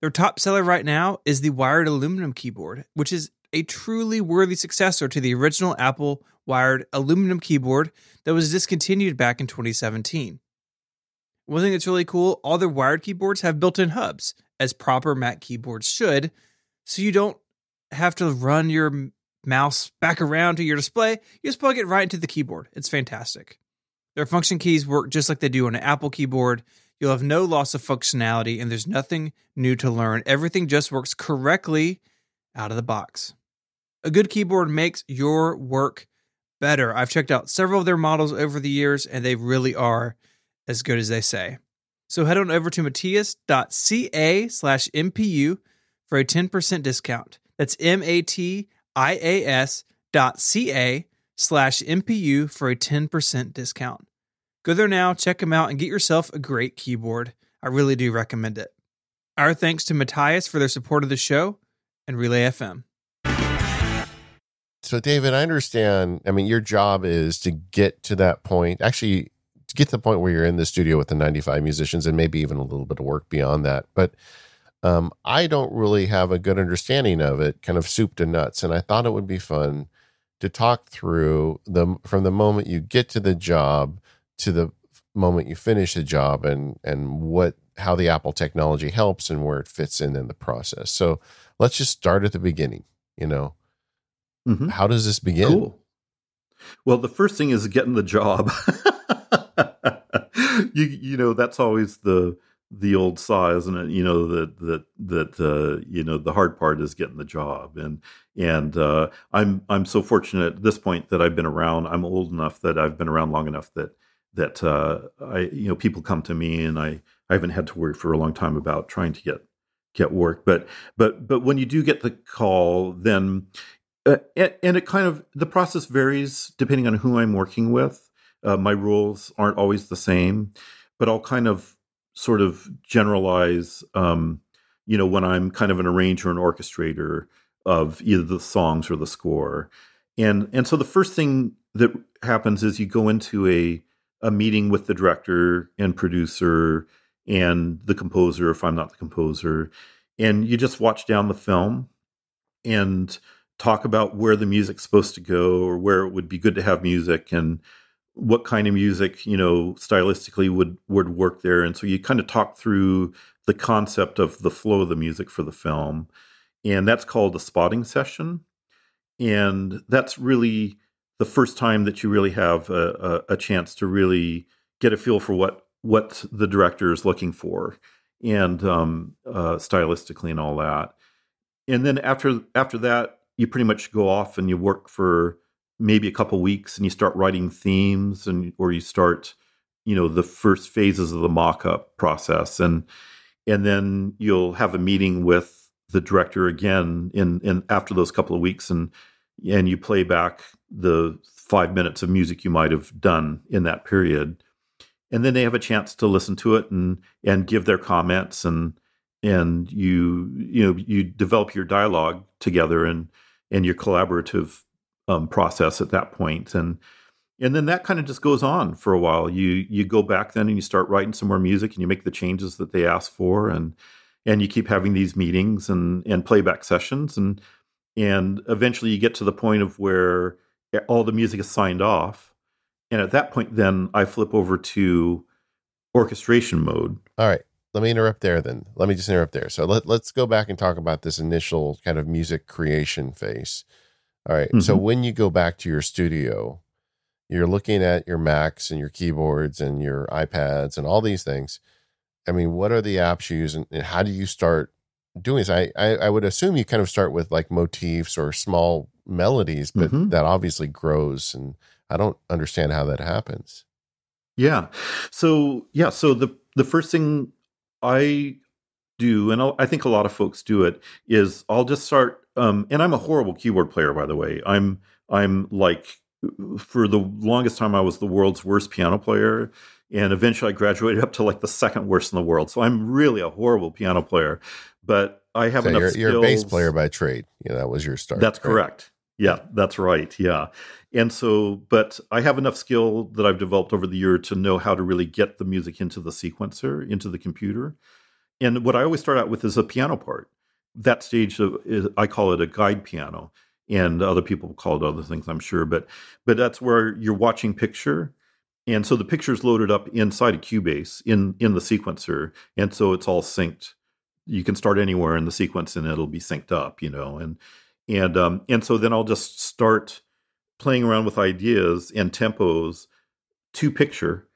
Their top seller right now is the wired aluminum keyboard, which is a truly worthy successor to the original Apple wired aluminum keyboard that was discontinued back in 2017. One thing that's really cool all their wired keyboards have built in hubs, as proper Mac keyboards should, so you don't have to run your mouse back around to your display. You just plug it right into the keyboard. It's fantastic. Their function keys work just like they do on an Apple keyboard. You'll have no loss of functionality, and there's nothing new to learn. Everything just works correctly out of the box. A good keyboard makes your work better. I've checked out several of their models over the years, and they really are as good as they say. So head on over to matias.ca slash MPU for a 10% discount. That's M-A-T-I-A-S dot C-A slash MPU for a 10% discount. Go there now, check them out, and get yourself a great keyboard. I really do recommend it. Our thanks to Matias for their support of the show and Relay FM. So, David, I understand. I mean, your job is to get to that point, actually, to get to the point where you're in the studio with the 95 musicians and maybe even a little bit of work beyond that. But um, I don't really have a good understanding of it, kind of soup to nuts. And I thought it would be fun to talk through the from the moment you get to the job to the moment you finish the job and and what how the Apple technology helps and where it fits in in the process. So let's just start at the beginning. You know, mm-hmm. how does this begin? Cool. Well, the first thing is getting the job. you you know that's always the the old saw, isn't it? You know that that that uh, you know the hard part is getting the job, and and uh, I'm I'm so fortunate at this point that I've been around. I'm old enough that I've been around long enough that that uh, I you know people come to me, and I I haven't had to worry for a long time about trying to get get work. But but but when you do get the call, then uh, and it kind of the process varies depending on who I'm working with. Uh, my rules aren't always the same, but I'll kind of sort of generalize, um, you know, when I'm kind of an arranger and orchestrator of either the songs or the score. And and so the first thing that happens is you go into a a meeting with the director and producer and the composer if I'm not the composer and you just watch down the film and talk about where the music's supposed to go or where it would be good to have music and what kind of music you know stylistically would would work there. And so you kind of talk through the concept of the flow of the music for the film and that's called a spotting session. And that's really the first time that you really have a, a, a chance to really get a feel for what what the director is looking for and um, uh, stylistically and all that. And then after after that you pretty much go off and you work for maybe a couple weeks and you start writing themes and or you start you know the first phases of the mock-up process. And and then you'll have a meeting with the director again in in after those couple of weeks and and you play back the 5 minutes of music you might have done in that period. And then they have a chance to listen to it and and give their comments and and you you know you develop your dialogue together and and your collaborative um, process at that point and and then that kind of just goes on for a while. You you go back then and you start writing some more music and you make the changes that they ask for and and you keep having these meetings and and playback sessions and and eventually you get to the point of where all the music is signed off and at that point then i flip over to orchestration mode. All right let me interrupt there then. Let me just interrupt there. So let, let's go back and talk about this initial kind of music creation phase all right, mm-hmm. so when you go back to your studio you're looking at your macs and your keyboards and your ipads and all these things i mean what are the apps you use and, and how do you start doing this I, I, I would assume you kind of start with like motifs or small melodies but mm-hmm. that obviously grows and i don't understand how that happens yeah so yeah so the the first thing i do and I'll, i think a lot of folks do it is i'll just start um, and i'm a horrible keyboard player by the way. I'm i'm like for the longest time i was the world's worst piano player and eventually i graduated up to like the second worst in the world. So i'm really a horrible piano player but i have so enough you're, skills. you're a bass player by trade. Yeah that was your start that's right? correct. Yeah that's right. Yeah. And so but i have enough skill that i've developed over the year to know how to really get the music into the sequencer into the computer. And what i always start out with is a piano part that stage of, is, i call it a guide piano and other people call it other things, I'm sure. But but that's where you're watching picture, and so the picture is loaded up inside of Cubase in in the sequencer, and so it's all synced. You can start anywhere in the sequence, and it'll be synced up, you know. And and um, and so then I'll just start playing around with ideas and tempos to picture,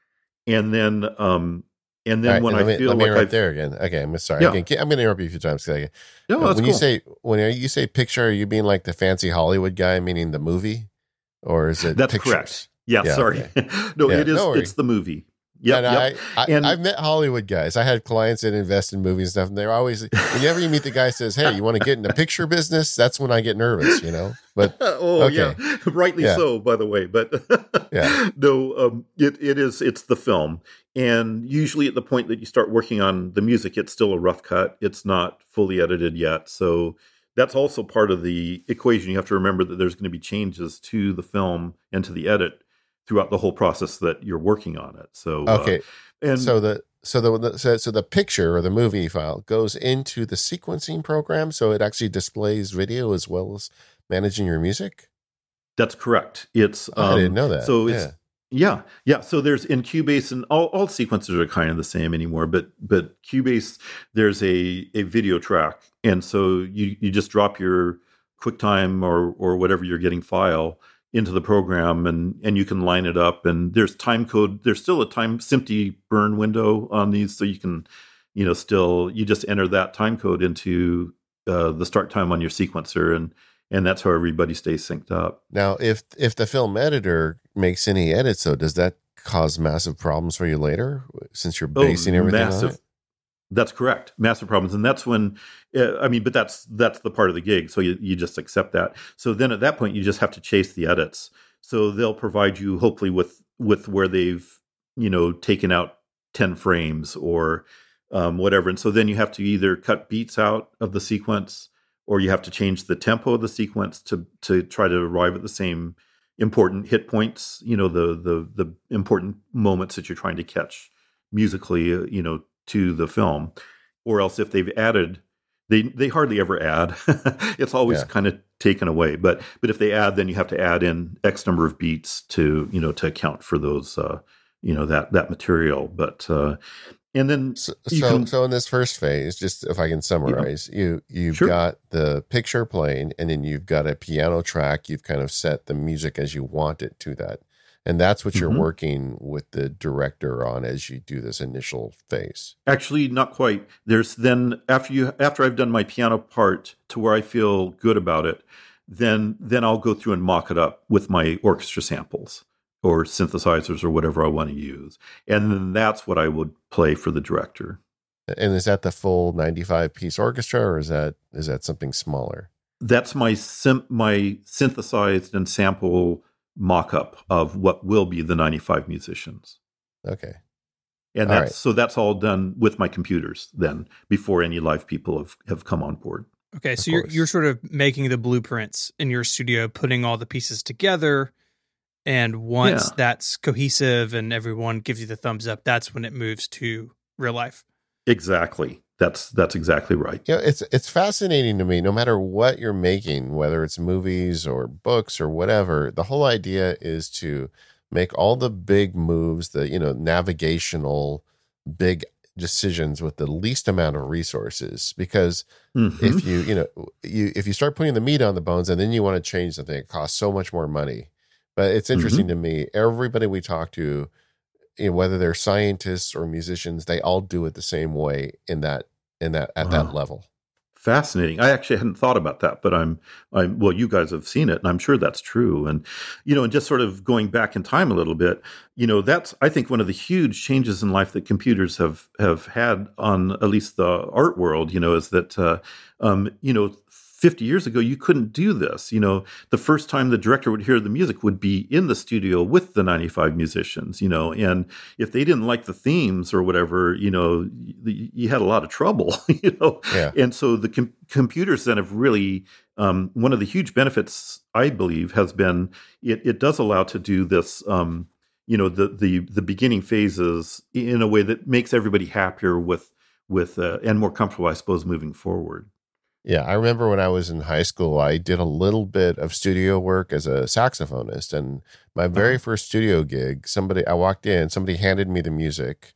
and then um, and then right, when I me, feel like right there again. Okay, I'm sorry. Yeah. Again, I'm going to interrupt you a few times. No, when cool. you say when you say picture, are you being like the fancy Hollywood guy, meaning the movie, or is it? That's pictures? correct. Yeah, yeah sorry. Okay. no, yeah, it is. No it's the movie. Yeah, yep. I, I, and I've met Hollywood guys. I had clients that invest in movies and stuff, and they're always whenever you meet the guy says, "Hey, you want to get in the picture business?" That's when I get nervous, you know. But oh okay. yeah, rightly yeah. so, by the way. But yeah, no, um, it it is it's the film, and usually at the point that you start working on the music, it's still a rough cut. It's not fully edited yet, so that's also part of the equation. You have to remember that there's going to be changes to the film and to the edit throughout the whole process that you're working on it. So uh, okay, uh, and so the so the so, so the picture or the movie file goes into the sequencing program, so it actually displays video as well as managing your music. That's correct. It's um, I didn't know that. So it's. Yeah. Yeah, yeah. So there's in Cubase, and all, all sequencers are kind of the same anymore. But but Cubase, there's a a video track, and so you you just drop your QuickTime or or whatever you're getting file, into the program and and you can line it up and there's time code there's still a time SMPTE burn window on these so you can you know still you just enter that time code into uh, the start time on your sequencer and and that's how everybody stays synced up now if if the film editor makes any edits though does that cause massive problems for you later since you're oh, basing oh, everything massive, on it that's correct. Massive problems, and that's when uh, I mean, but that's that's the part of the gig. So you you just accept that. So then at that point, you just have to chase the edits. So they'll provide you hopefully with with where they've you know taken out ten frames or um, whatever, and so then you have to either cut beats out of the sequence or you have to change the tempo of the sequence to to try to arrive at the same important hit points. You know the the the important moments that you're trying to catch musically. Uh, you know to the film, or else if they've added, they they hardly ever add. it's always yeah. kind of taken away. But but if they add, then you have to add in X number of beats to you know to account for those uh, you know that that material. But uh, and then so so, can, so, in this first phase, just if I can summarize, yeah. you you've sure. got the picture playing, and then you've got a piano track. You've kind of set the music as you want it to that and that's what you're mm-hmm. working with the director on as you do this initial phase actually not quite there's then after you after i've done my piano part to where i feel good about it then then i'll go through and mock it up with my orchestra samples or synthesizers or whatever i want to use and then that's what i would play for the director and is that the full 95 piece orchestra or is that is that something smaller that's my sim- my synthesized and sample mock-up of what will be the 95 musicians. Okay. And that's right. so that's all done with my computers then before any live people have, have come on board. Okay, so you're you're sort of making the blueprints in your studio, putting all the pieces together, and once yeah. that's cohesive and everyone gives you the thumbs up, that's when it moves to real life. Exactly. That's that's exactly right. Yeah, it's it's fascinating to me. No matter what you're making, whether it's movies or books or whatever, the whole idea is to make all the big moves, the you know navigational big decisions with the least amount of resources. Because mm-hmm. if you you know you if you start putting the meat on the bones and then you want to change something, it costs so much more money. But it's interesting mm-hmm. to me. Everybody we talk to you know, whether they're scientists or musicians, they all do it the same way in that in that at wow. that level. Fascinating. I actually hadn't thought about that, but I'm I'm well, you guys have seen it, and I'm sure that's true. And you know, and just sort of going back in time a little bit, you know, that's I think one of the huge changes in life that computers have have had on at least the art world. You know, is that uh, um, you know 50 years ago, you couldn't do this. You know, the first time the director would hear the music would be in the studio with the 95 musicians, you know, and if they didn't like the themes or whatever, you know, you had a lot of trouble, you know. Yeah. And so the com- computers then have really, um, one of the huge benefits, I believe, has been it, it does allow to do this. Um, you know the the the beginning phases in a way that makes everybody happier with with uh, and more comfortable, I suppose, moving forward. Yeah, I remember when I was in high school, I did a little bit of studio work as a saxophonist. And my very uh-huh. first studio gig, somebody, I walked in, somebody handed me the music,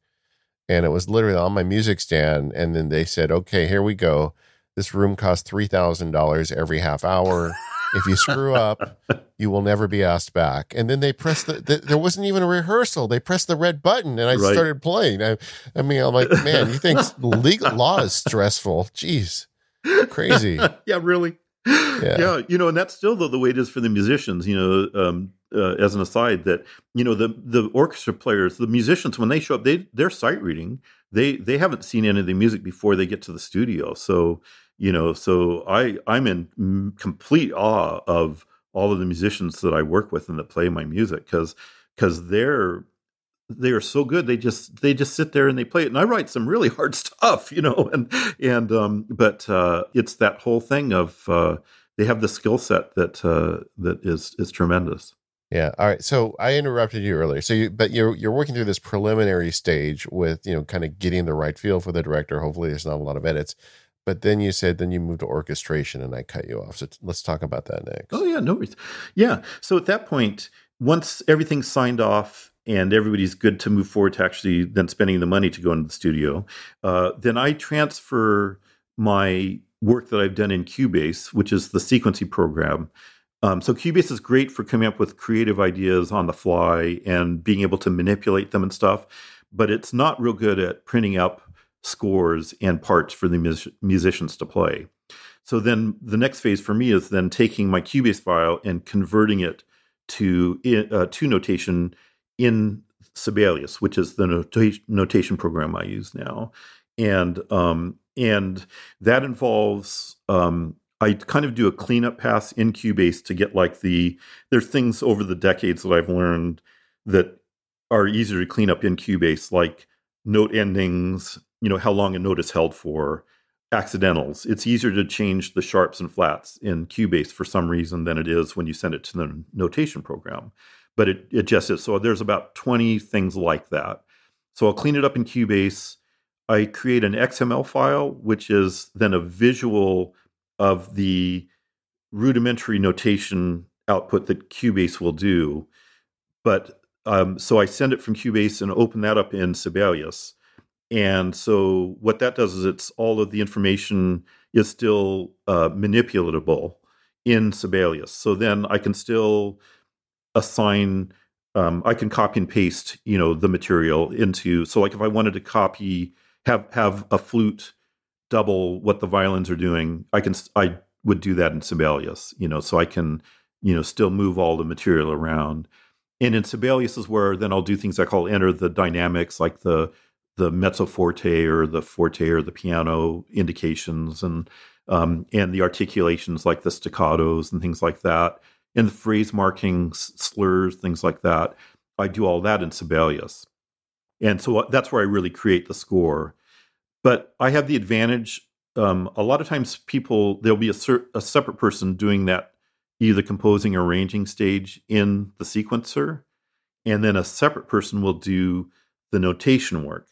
and it was literally on my music stand. And then they said, okay, here we go. This room costs $3,000 every half hour. if you screw up, you will never be asked back. And then they pressed the, the there wasn't even a rehearsal. They pressed the red button and I right. started playing. I, I mean, I'm like, man, you think legal law is stressful? Jeez. Crazy. yeah, really. Yeah. yeah. you know, and that's still the, the way it is for the musicians. You know, um, uh, as an aside, that you know the the orchestra players, the musicians, when they show up, they they're sight reading. They they haven't seen any of the music before they get to the studio. So you know, so I I'm in complete awe of all of the musicians that I work with and that play my music because because they're they are so good they just they just sit there and they play it and i write some really hard stuff you know and and um but uh it's that whole thing of uh they have the skill set that uh that is is tremendous. Yeah all right so i interrupted you earlier so you but you're you're working through this preliminary stage with you know kind of getting the right feel for the director hopefully there's not a lot of edits but then you said then you moved to orchestration and i cut you off so t- let's talk about that next. Oh yeah no worries. Yeah so at that point once everything's signed off and everybody's good to move forward to actually then spending the money to go into the studio, uh, then I transfer my work that I've done in Cubase, which is the sequencing program. Um, so Cubase is great for coming up with creative ideas on the fly and being able to manipulate them and stuff, but it's not real good at printing up scores and parts for the mus- musicians to play. So then the next phase for me is then taking my Cubase file and converting it to uh, to notation in Sibelius, which is the notation, program I use now, and um, and that involves um, I kind of do a cleanup pass in Cubase to get like the there's things over the decades that I've learned that are easier to clean up in Cubase, like note endings, you know, how long a note is held for, accidentals. It's easier to change the sharps and flats in Cubase for some reason than it is when you send it to the notation program but it, adjusts it just is. So there's about 20 things like that. So I'll clean it up in Cubase. I create an XML file, which is then a visual of the rudimentary notation output that Cubase will do. But um, so I send it from Cubase and open that up in Sibelius. And so what that does is it's all of the information is still uh, manipulatable in Sibelius. So then I can still assign um, I can copy and paste, you know, the material into. So, like, if I wanted to copy, have have a flute double what the violins are doing, I can I would do that in Sibelius, you know, so I can, you know, still move all the material around. And in Sibelius is where then I'll do things I call enter the dynamics, like the the mezzo forte or the forte or the piano indications, and um, and the articulations like the staccatos and things like that and the phrase markings, slurs, things like that. I do all that in Sibelius. And so uh, that's where I really create the score. But I have the advantage. Um, a lot of times, people, there'll be a, cer- a separate person doing that, either composing or arranging stage in the sequencer. And then a separate person will do the notation work.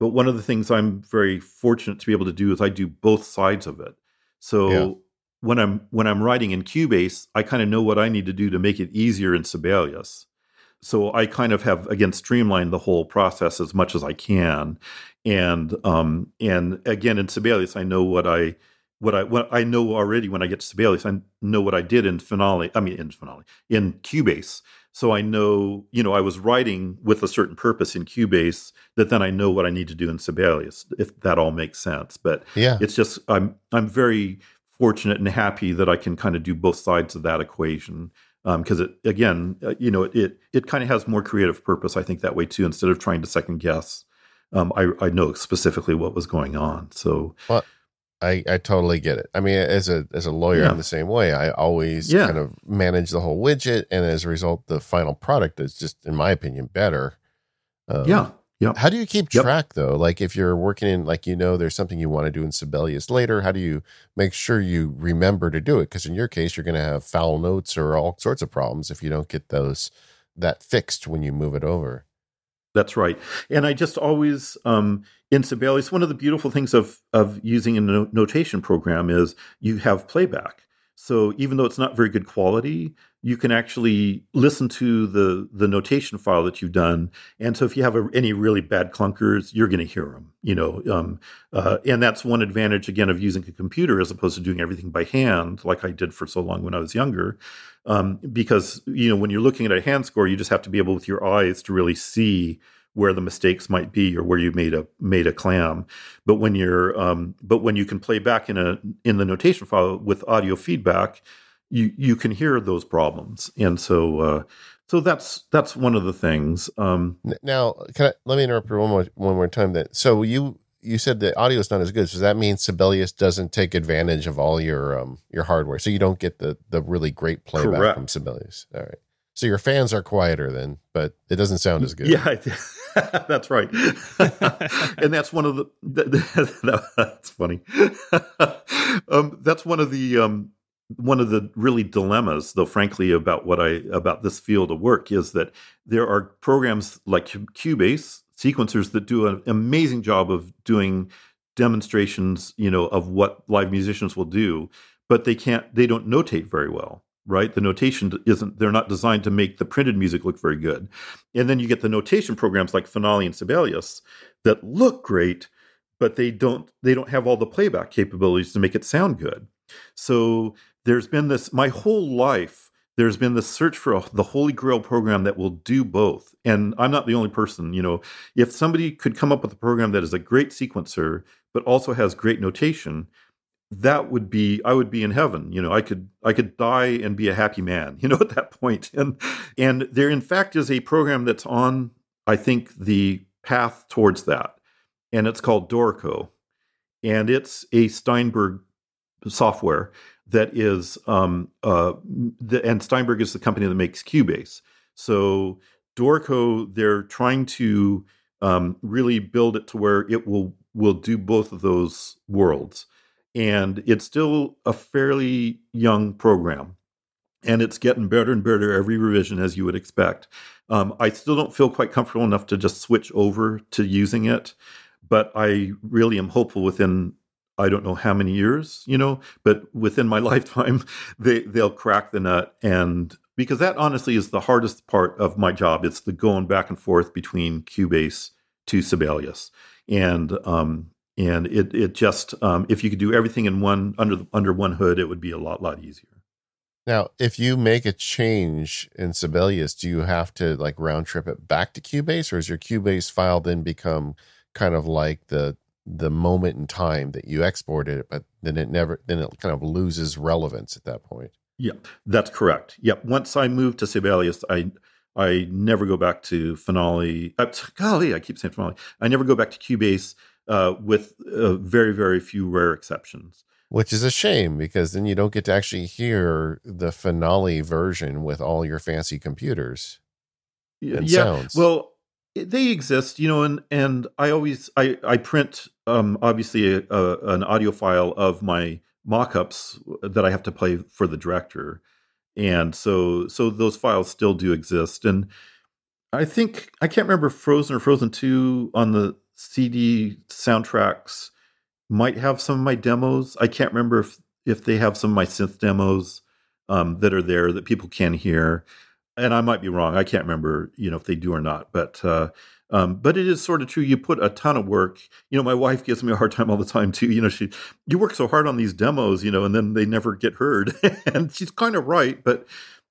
But one of the things I'm very fortunate to be able to do is I do both sides of it. So yeah when I'm when I'm writing in Cubase, I kind of know what I need to do to make it easier in Sibelius. So I kind of have again streamlined the whole process as much as I can, and um, and again in Sibelius, I know what I what I what I know already when I get to Sibelius. I know what I did in Finale. I mean in Finale in Cubase. So I know you know I was writing with a certain purpose in Cubase that then I know what I need to do in Sibelius. If that all makes sense, but yeah, it's just I'm I'm very fortunate and happy that I can kind of do both sides of that equation because um, it again, uh, you know, it it kind of has more creative purpose. I think that way too. Instead of trying to second guess, um, I I know specifically what was going on. So. Well, I, I totally get it. I mean, as a as a lawyer, yeah. I'm the same way. I always yeah. kind of manage the whole widget, and as a result, the final product is just, in my opinion, better. Um, yeah, Yep. How do you keep track yep. though? Like if you're working in, like you know, there's something you want to do in Sibelius later. How do you make sure you remember to do it? Because in your case, you're going to have foul notes or all sorts of problems if you don't get those that fixed when you move it over. That's right. And I just always um, in Sibelius, one of the beautiful things of of using a no- notation program is you have playback. So even though it's not very good quality, you can actually listen to the the notation file that you've done. And so if you have a, any really bad clunkers, you're going to hear them. You know, um, uh, and that's one advantage again of using a computer as opposed to doing everything by hand, like I did for so long when I was younger. Um, because you know when you're looking at a hand score, you just have to be able with your eyes to really see where the mistakes might be or where you made a made a clam. But when you're um, but when you can play back in a in the notation file with audio feedback, you you can hear those problems. And so uh, so that's that's one of the things. Um, now, can I, let me interrupt you one more one more time. That so you you said the audio is not as good. So does that mean Sibelius doesn't take advantage of all your um your hardware? So you don't get the the really great playback Correct. from Sibelius. All right. So your fans are quieter then, but it doesn't sound as good. Yeah, that's right. and that's one of the, that's funny. um, that's one of the um, one of the really dilemmas, though, frankly, about what I about this field of work is that there are programs like Cubase sequencers that do an amazing job of doing demonstrations, you know, of what live musicians will do, but they can't, they don't notate very well right? The notation isn't, they're not designed to make the printed music look very good. And then you get the notation programs like Finale and Sibelius that look great, but they don't, they don't have all the playback capabilities to make it sound good. So there's been this, my whole life, there's been this search for a, the holy grail program that will do both. And I'm not the only person, you know, if somebody could come up with a program that is a great sequencer, but also has great notation, that would be i would be in heaven. You know i could i could die and be a happy man you know at that point. And and there in fact is a program that's on i think the path towards that. And it's called dorico and it's a steinberg software that is um uh the, and steinberg is the company that makes cubase. So dorico they're trying to um, really build it to where it will will do both of those worlds. And it's still a fairly young program and it's getting better and better every revision as you would expect. Um, i still don't feel quite comfortable enough to just switch over to using it but i really am hopeful within I don't know how many years, you know, but within my lifetime, they they'll crack the nut, and because that honestly is the hardest part of my job. It's the going back and forth between Cubase to Sibelius, and um, and it it just um, if you could do everything in one under under one hood, it would be a lot lot easier. Now, if you make a change in Sibelius, do you have to like round trip it back to Cubase, or is your Cubase file then become kind of like the the moment in time that you exported it, but then it never then it kind of loses relevance at that point? Yeah, that's correct. Yep. Once I move to Sibelius, I I never go back to Finale. Uh, golly, I keep saying Finale. I never go back to Cubase uh, with uh, very very few rare exceptions which is a shame because then you don't get to actually hear the finale version with all your fancy computers and yeah sounds. well they exist you know and and i always i i print um obviously a, a, an audio file of my mock-ups that i have to play for the director and so so those files still do exist and i think i can't remember frozen or frozen 2 on the cd soundtracks might have some of my demos. I can't remember if if they have some of my synth demos um, that are there that people can hear. And I might be wrong. I can't remember, you know, if they do or not. But uh, um, but it is sort of true. You put a ton of work. You know, my wife gives me a hard time all the time too. You know, she you work so hard on these demos, you know, and then they never get heard. and she's kind of right, but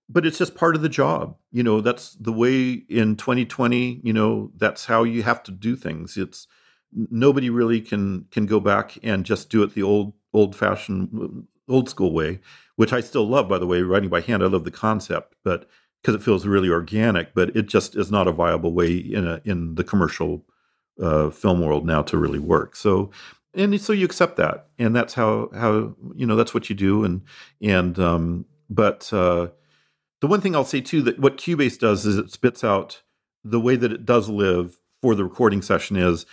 but it's just part of the job. You know, that's the way in 2020. You know, that's how you have to do things. It's nobody really can can go back and just do it the old old fashioned old school way which i still love by the way writing by hand i love the concept but because it feels really organic but it just is not a viable way in a in the commercial uh, film world now to really work so and so you accept that and that's how how you know that's what you do and and um but uh the one thing i'll say too that what cubase does is it spits out the way that it does live for the recording session is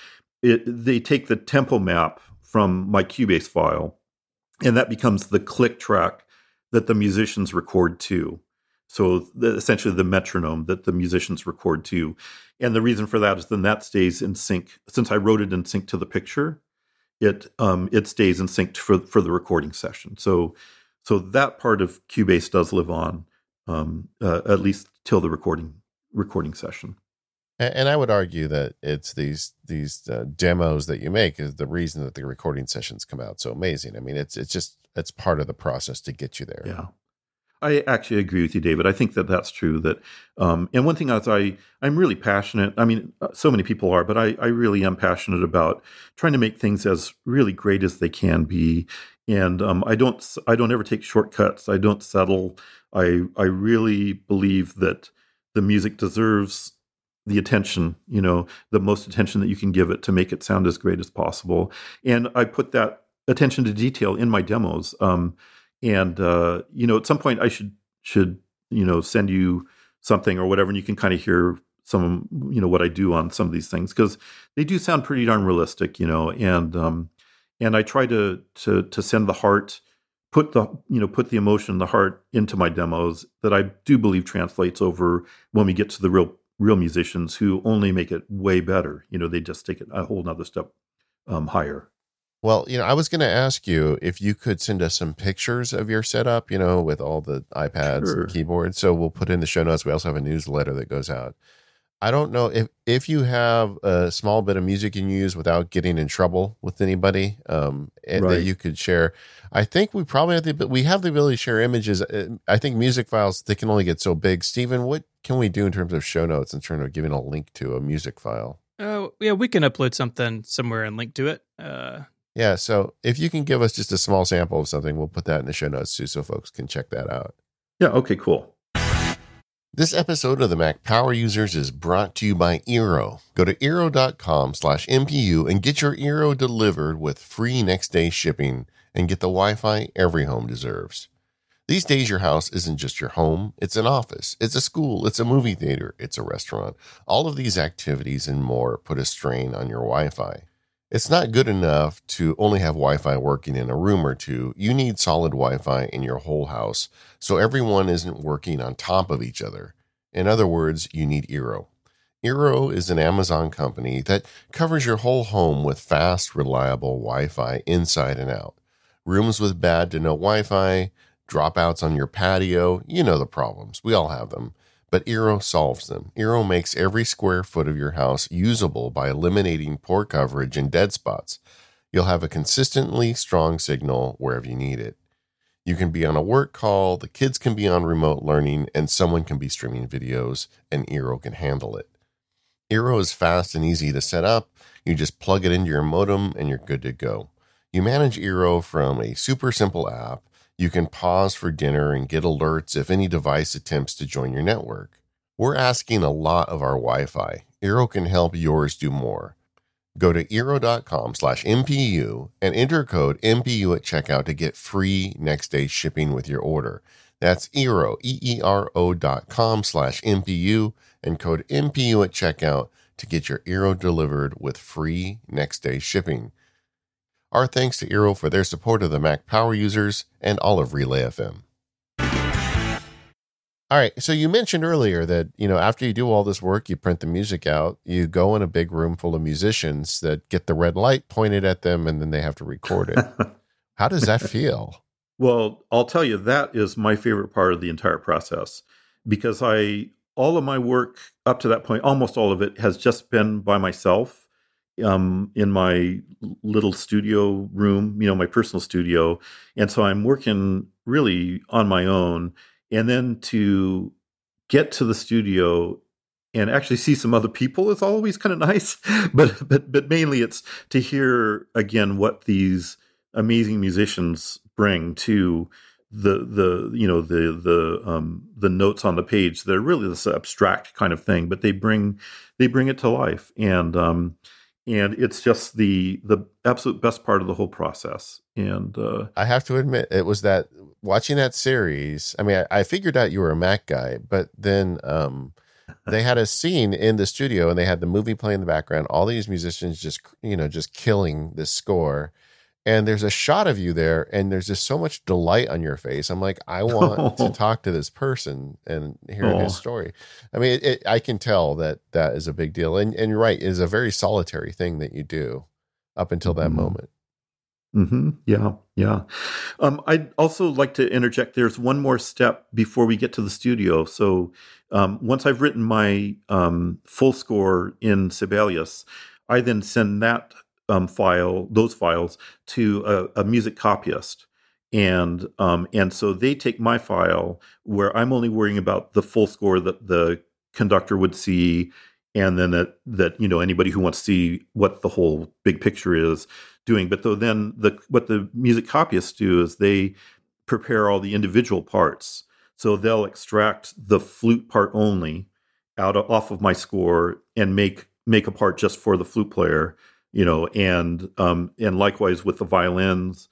it, they take the tempo map from my Cubase file, and that becomes the click track that the musicians record to. So the, essentially, the metronome that the musicians record to, and the reason for that is then that stays in sync. Since I wrote it in sync to the picture, it um, it stays in sync for for the recording session. So so that part of Cubase does live on um, uh, at least till the recording recording session. And, I would argue that it's these these uh, demos that you make is the reason that the recording sessions come out so amazing. I mean, it's it's just it's part of the process to get you there. Yeah. I actually agree with you, David. I think that that's true. That, um, and one thing is, I I'm really passionate. I mean, uh, so many people are, but I I really am passionate about trying to make things as really great as they can be. And um, I don't I don't ever take shortcuts. I don't settle. I I really believe that the music deserves the attention, you know, the most attention that you can give it to make it sound as great as possible. And I put that attention to detail in my demos. Um, and uh, you know, at some point, I should should you know send you something or whatever, and you can kind of hear some you know what I do on some of these things because they do sound pretty darn realistic, you know. And um, and I try to to to send the heart, put the you know put the emotion, the heart into my demos that I do believe translates over when we get to the real real musicians who only make it way better. You know, they just take it a whole nother step um, higher. Well, you know, I was going to ask you if you could send us some pictures of your setup, you know, with all the iPads sure. and keyboards. So we'll put in the show notes. We also have a newsletter that goes out. I don't know if if you have a small bit of music you can use without getting in trouble with anybody um, right. that you could share. I think we probably have the we have the ability to share images. Uh, I think music files they can only get so big. Stephen, what can we do in terms of show notes in terms of giving a link to a music file? Oh, uh, yeah, we can upload something somewhere and link to it. Uh, yeah, so if you can give us just a small sample of something, we'll put that in the show notes too, so folks can check that out. Yeah. Okay. Cool. This episode of the Mac Power Users is brought to you by Eero. Go to eero.com slash MPU and get your Eero delivered with free next day shipping and get the Wi-Fi every home deserves. These days, your house isn't just your home, it's an office, it's a school, it's a movie theater, it's a restaurant. All of these activities and more put a strain on your Wi Fi. It's not good enough to only have Wi Fi working in a room or two. You need solid Wi Fi in your whole house so everyone isn't working on top of each other. In other words, you need Eero. Eero is an Amazon company that covers your whole home with fast, reliable Wi Fi inside and out. Rooms with bad to no Wi Fi, dropouts on your patio, you know the problems. We all have them. But Eero solves them. Eero makes every square foot of your house usable by eliminating poor coverage and dead spots. You'll have a consistently strong signal wherever you need it. You can be on a work call, the kids can be on remote learning, and someone can be streaming videos, and Eero can handle it. Eero is fast and easy to set up. You just plug it into your modem and you're good to go. You manage Eero from a super simple app. You can pause for dinner and get alerts if any device attempts to join your network. We're asking a lot of our Wi Fi. Eero can help yours do more. Go to Eero.com slash MPU and enter code MPU at checkout to get free next day shipping with your order. That's Eero, E-E-R-O dot com slash MPU and code MPU at checkout to get your Eero delivered with free next day shipping. Our thanks to Eero for their support of the Mac Power users and all of Relay FM. All right. So you mentioned earlier that, you know, after you do all this work, you print the music out, you go in a big room full of musicians that get the red light pointed at them and then they have to record it. How does that feel? Well, I'll tell you, that is my favorite part of the entire process because I, all of my work up to that point, almost all of it has just been by myself um, in my little studio room, you know, my personal studio. And so I'm working really on my own. And then to get to the studio and actually see some other people is always kind of nice. But but but mainly it's to hear again what these amazing musicians bring to the the you know the the um the notes on the page. They're really this abstract kind of thing but they bring they bring it to life. And um and it's just the the absolute best part of the whole process and uh, i have to admit it was that watching that series i mean I, I, figured out you were a mac guy but then um, they had a scene in the studio and they had the movie playing in the background all these musicians just you know just killing this score and there's a shot of you there and there's just so much delight on your face i'm like i want to talk to this person and hear oh. his story i mean it, it, i can tell that that is a big deal and, and you're right it is a very solitary thing that you do up until that mm-hmm. moment mm-hmm. yeah yeah um, i'd also like to interject there's one more step before we get to the studio so um, once i've written my um, full score in sibelius i then send that um, file, those files, to a, a music copyist, and um, and so they take my file where I'm only worrying about the full score that the conductor would see, and then that that you know anybody who wants to see what the whole big picture is doing. But though then the what the music copyists do is they prepare all the individual parts. So they'll extract the flute part only out of, off of my score and make make a part just for the flute player you know, and um, and likewise with the violins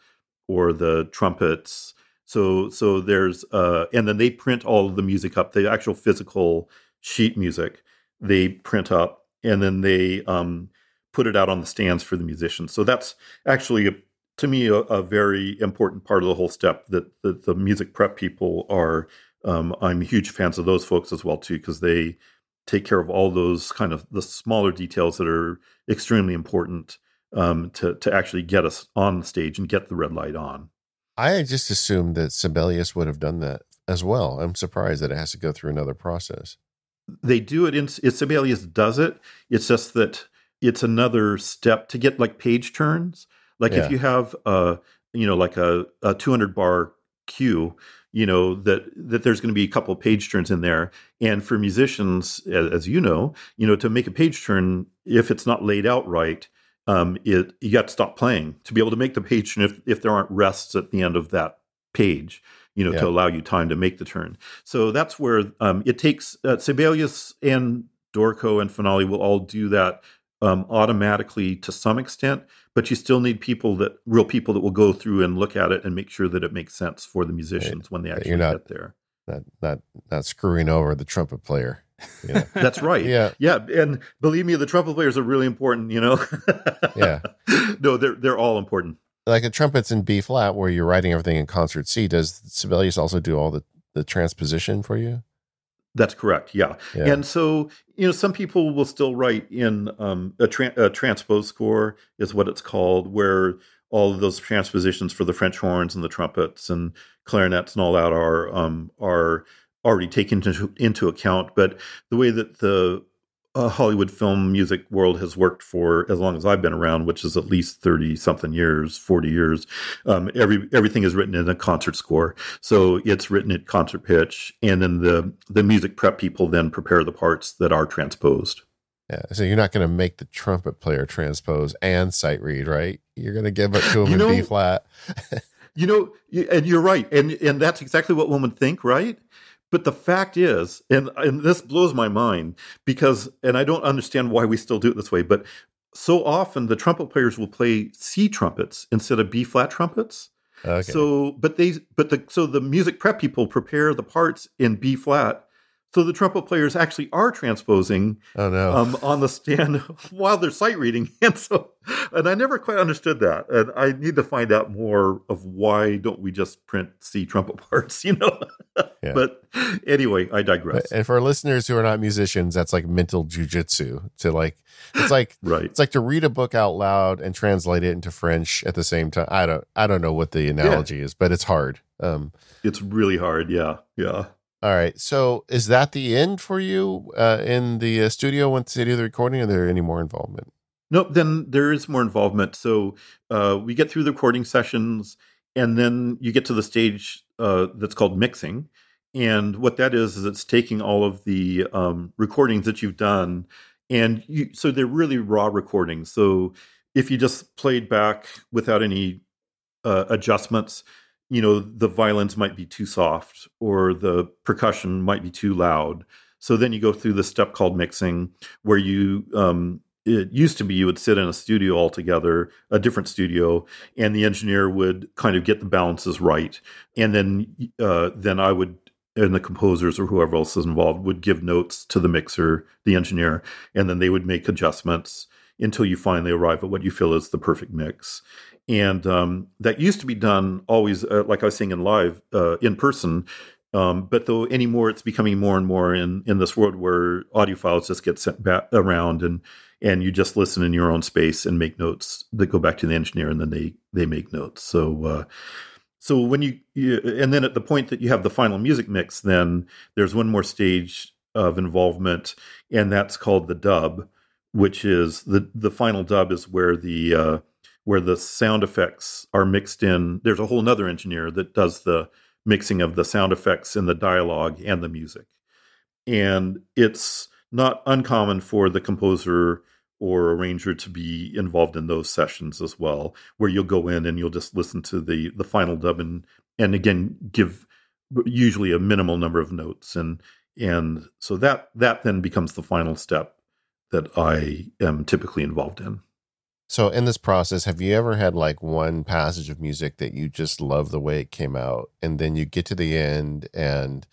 or the trumpets. So so there's uh, and then they print all of the music up, the actual physical sheet music they print up, and then they um, put it out on the stands for the musicians. So that's actually a, to me a, a, very important part of the whole step that, that the music prep people are. Um, I'm huge fans of those folks as well too because they take care of all those kind of the smaller details that are extremely important um, to to actually get us on the stage and get the red light on. I just assumed that Sibelius would have done that as well. I'm surprised that it has to go through another process. They do it in Sibelius does it. It's just that it's another step to get like page turns. Like yeah. if you have a you know like a, a 200 bar cue you know that that there's going to be a couple of page turns in there and for musicians as, as, you know you know to make a page turn if it's not laid out right um it you got to stop playing to be able to make the page turn if if there aren't rests at the end of that page you know yeah. to allow you time to make the turn so that's where um it takes uh, sibelius and dorico and finale will all do that um, automatically to some extent, but you still need people that real people that will go through and look at it and make sure that it makes sense for the musicians right. when they actually not, get there. Not not not screwing over the trumpet player. Yeah. That's right. Yeah, yeah, and believe me, the trumpet players are really important. You know. yeah. No, they're they're all important. Like the trumpets in B flat, where you're writing everything in concert C. Does Sibelius also do all the the transposition for you? That's correct. Yeah. Yeah. And so, you know, some people will still write in um, a, tra- a transpose score, is what it's called, where all of those transpositions for the French horns and the trumpets and clarinets and all that are um, are already taken into, into account. But the way that the uh, Hollywood film music world has worked for as long as I've been around, which is at least thirty something years, forty years. Um, every everything is written in a concert score, so it's written at concert pitch, and then the the music prep people then prepare the parts that are transposed. Yeah. So you're not going to make the trumpet player transpose and sight read, right? You're going to give it to him You in B flat. You know, and you're right, and and that's exactly what one would think, right? But the fact is, and and this blows my mind because, and I don't understand why we still do it this way, but so often the trumpet players will play C trumpets instead of B flat trumpets. Okay. So, but they, but the so the music prep people prepare the parts in B flat. So the trumpet players actually are transposing oh no. um, on the stand while they're sight reading, and so, and I never quite understood that, and I need to find out more of why don't we just print C trumpet parts, you know? Yeah. But anyway, I digress. and for listeners who are not musicians, that's like mental jujitsu. To like, it's like right? it's like to read a book out loud and translate it into French at the same time. I don't I don't know what the analogy is, but it's hard. Um, It's really hard. Yeah, yeah. All right. So is that the end for you uh, in the uh, studio once they do the recording? Are there any more involvement? Nope. Then there is more involvement. So uh, we get through the recording sessions, and then you get to the stage uh, that's called mixing. And what that is is it's taking all of the um, recordings that you've done, and you, so they're really raw recordings. So if you just played back without any uh, adjustments, you know the violins might be too soft or the percussion might be too loud. So then you go through the step called mixing, where you um, it used to be you would sit in a studio altogether, a different studio, and the engineer would kind of get the balances right, and then uh, then I would and the composers or whoever else is involved would give notes to the mixer, the engineer, and then they would make adjustments until you finally arrive at what you feel is the perfect mix. And um, that used to be done always, uh, like I was saying in live, uh, in person. Um, but though anymore, it's becoming more and more in in this world where audio files just get sent back around and and you just listen in your own space and make notes that go back to the engineer and then they they make notes. So. Uh, so when you, you and then at the point that you have the final music mix then there's one more stage of involvement and that's called the dub which is the the final dub is where the uh, where the sound effects are mixed in. There's a whole nother engineer that does the mixing of the sound effects and the dialogue and the music. And it's not uncommon for the composer or arranger to be involved in those sessions as well, where you'll go in and you'll just listen to the the final dub and and again give usually a minimal number of notes. And and so that that then becomes the final step that I am typically involved in. So in this process, have you ever had like one passage of music that you just love the way it came out, and then you get to the end and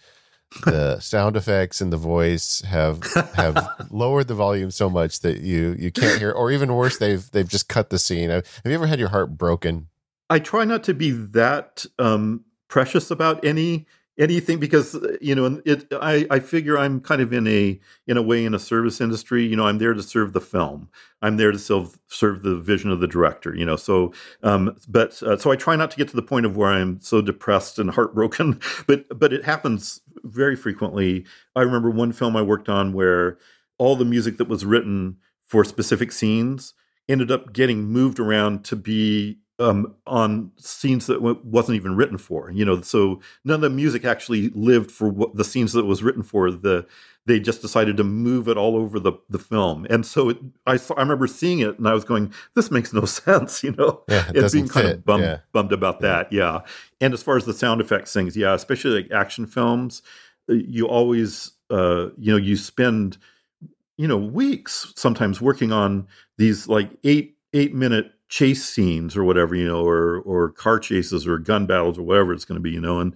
the sound effects and the voice have have lowered the volume so much that you you can't hear, or even worse, they've they've just cut the scene. Have you ever had your heart broken? I try not to be that um, precious about any anything because you know it I, I figure i'm kind of in a in a way in a service industry you know i'm there to serve the film. I'm there to serve serve the vision of the director you know so um but uh, so i try not to get to the point of where i'm so depressed and heartbroken but but it happens very frequently. I remember one film i worked on where all the music that was written for specific scenes ended up getting moved around to be um, on scenes that w- wasn't even written for. You know, so none of the music actually lived for what the scenes that it was written for. The they just decided to move it all over the the film, and so it, I saw, I remember seeing it, and I was going, "This makes no sense," you know, Yeah, it and being kind fit. of bummed Yeah. bummed about that. Yeah, and as far as the sound effects things, yeah, especially like action films, uh, you always uh, you know you spend you know weeks sometimes working on these like eight eight minute chase scenes or whatever you know or or car chases or gun battles or whatever it's going to be you know and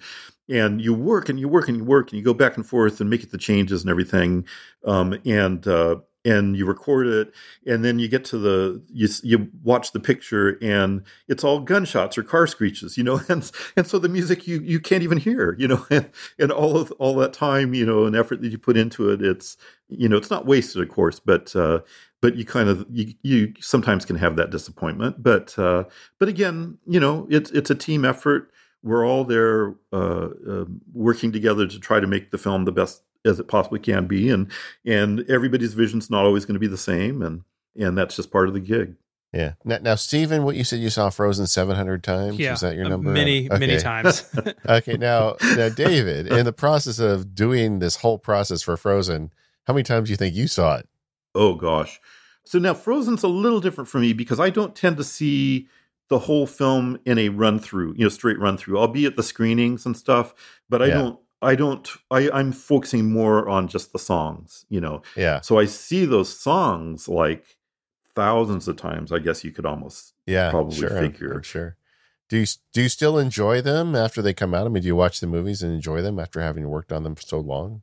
and you work and you work and you work and you go back and forth and make it the changes and everything um, and uh, and you record it and then you get to the you you watch the picture and it's all gunshots or car screeches you know and and so the music you you can't even hear you know and, and all of all that time you know and effort that you put into it it's you know it's not wasted of course but uh but you kind of you, you sometimes can have that disappointment but uh but again you know it's it's a team effort. We're all there uh, uh, working together to try to make the film the best as it possibly can be and and everybody's vision's not always going to be the same and and that's just part of the gig. Yeah. Now, now stephen what you said you saw frozen 700 times yeah was that your number? many okay. many times. Okay now now david in the process of doing this whole process for frozen how many times do you think you saw it oh gosh so now frozen's a little different for me because i don't tend to see the whole film in a run through, you know, straight run through, albeit the screenings and stuff. But I yeah. don't, I don't, I, I'm focusing more on just the songs, you know. Yeah. So I see those songs like thousands of times. I guess you could almost, yeah, probably sure, figure. I'm, I'm sure. Do you do you still enjoy them after they come out? I mean, do you watch the movies and enjoy them after having worked on them for so long?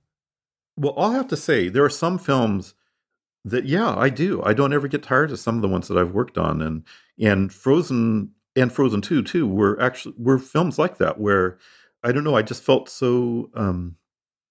Well, I'll have to say there are some films that yeah, I do. I don't ever get tired of some of the ones that I've worked on, and and Frozen and Frozen Two too were actually were films like that where I don't know. I just felt so. Um,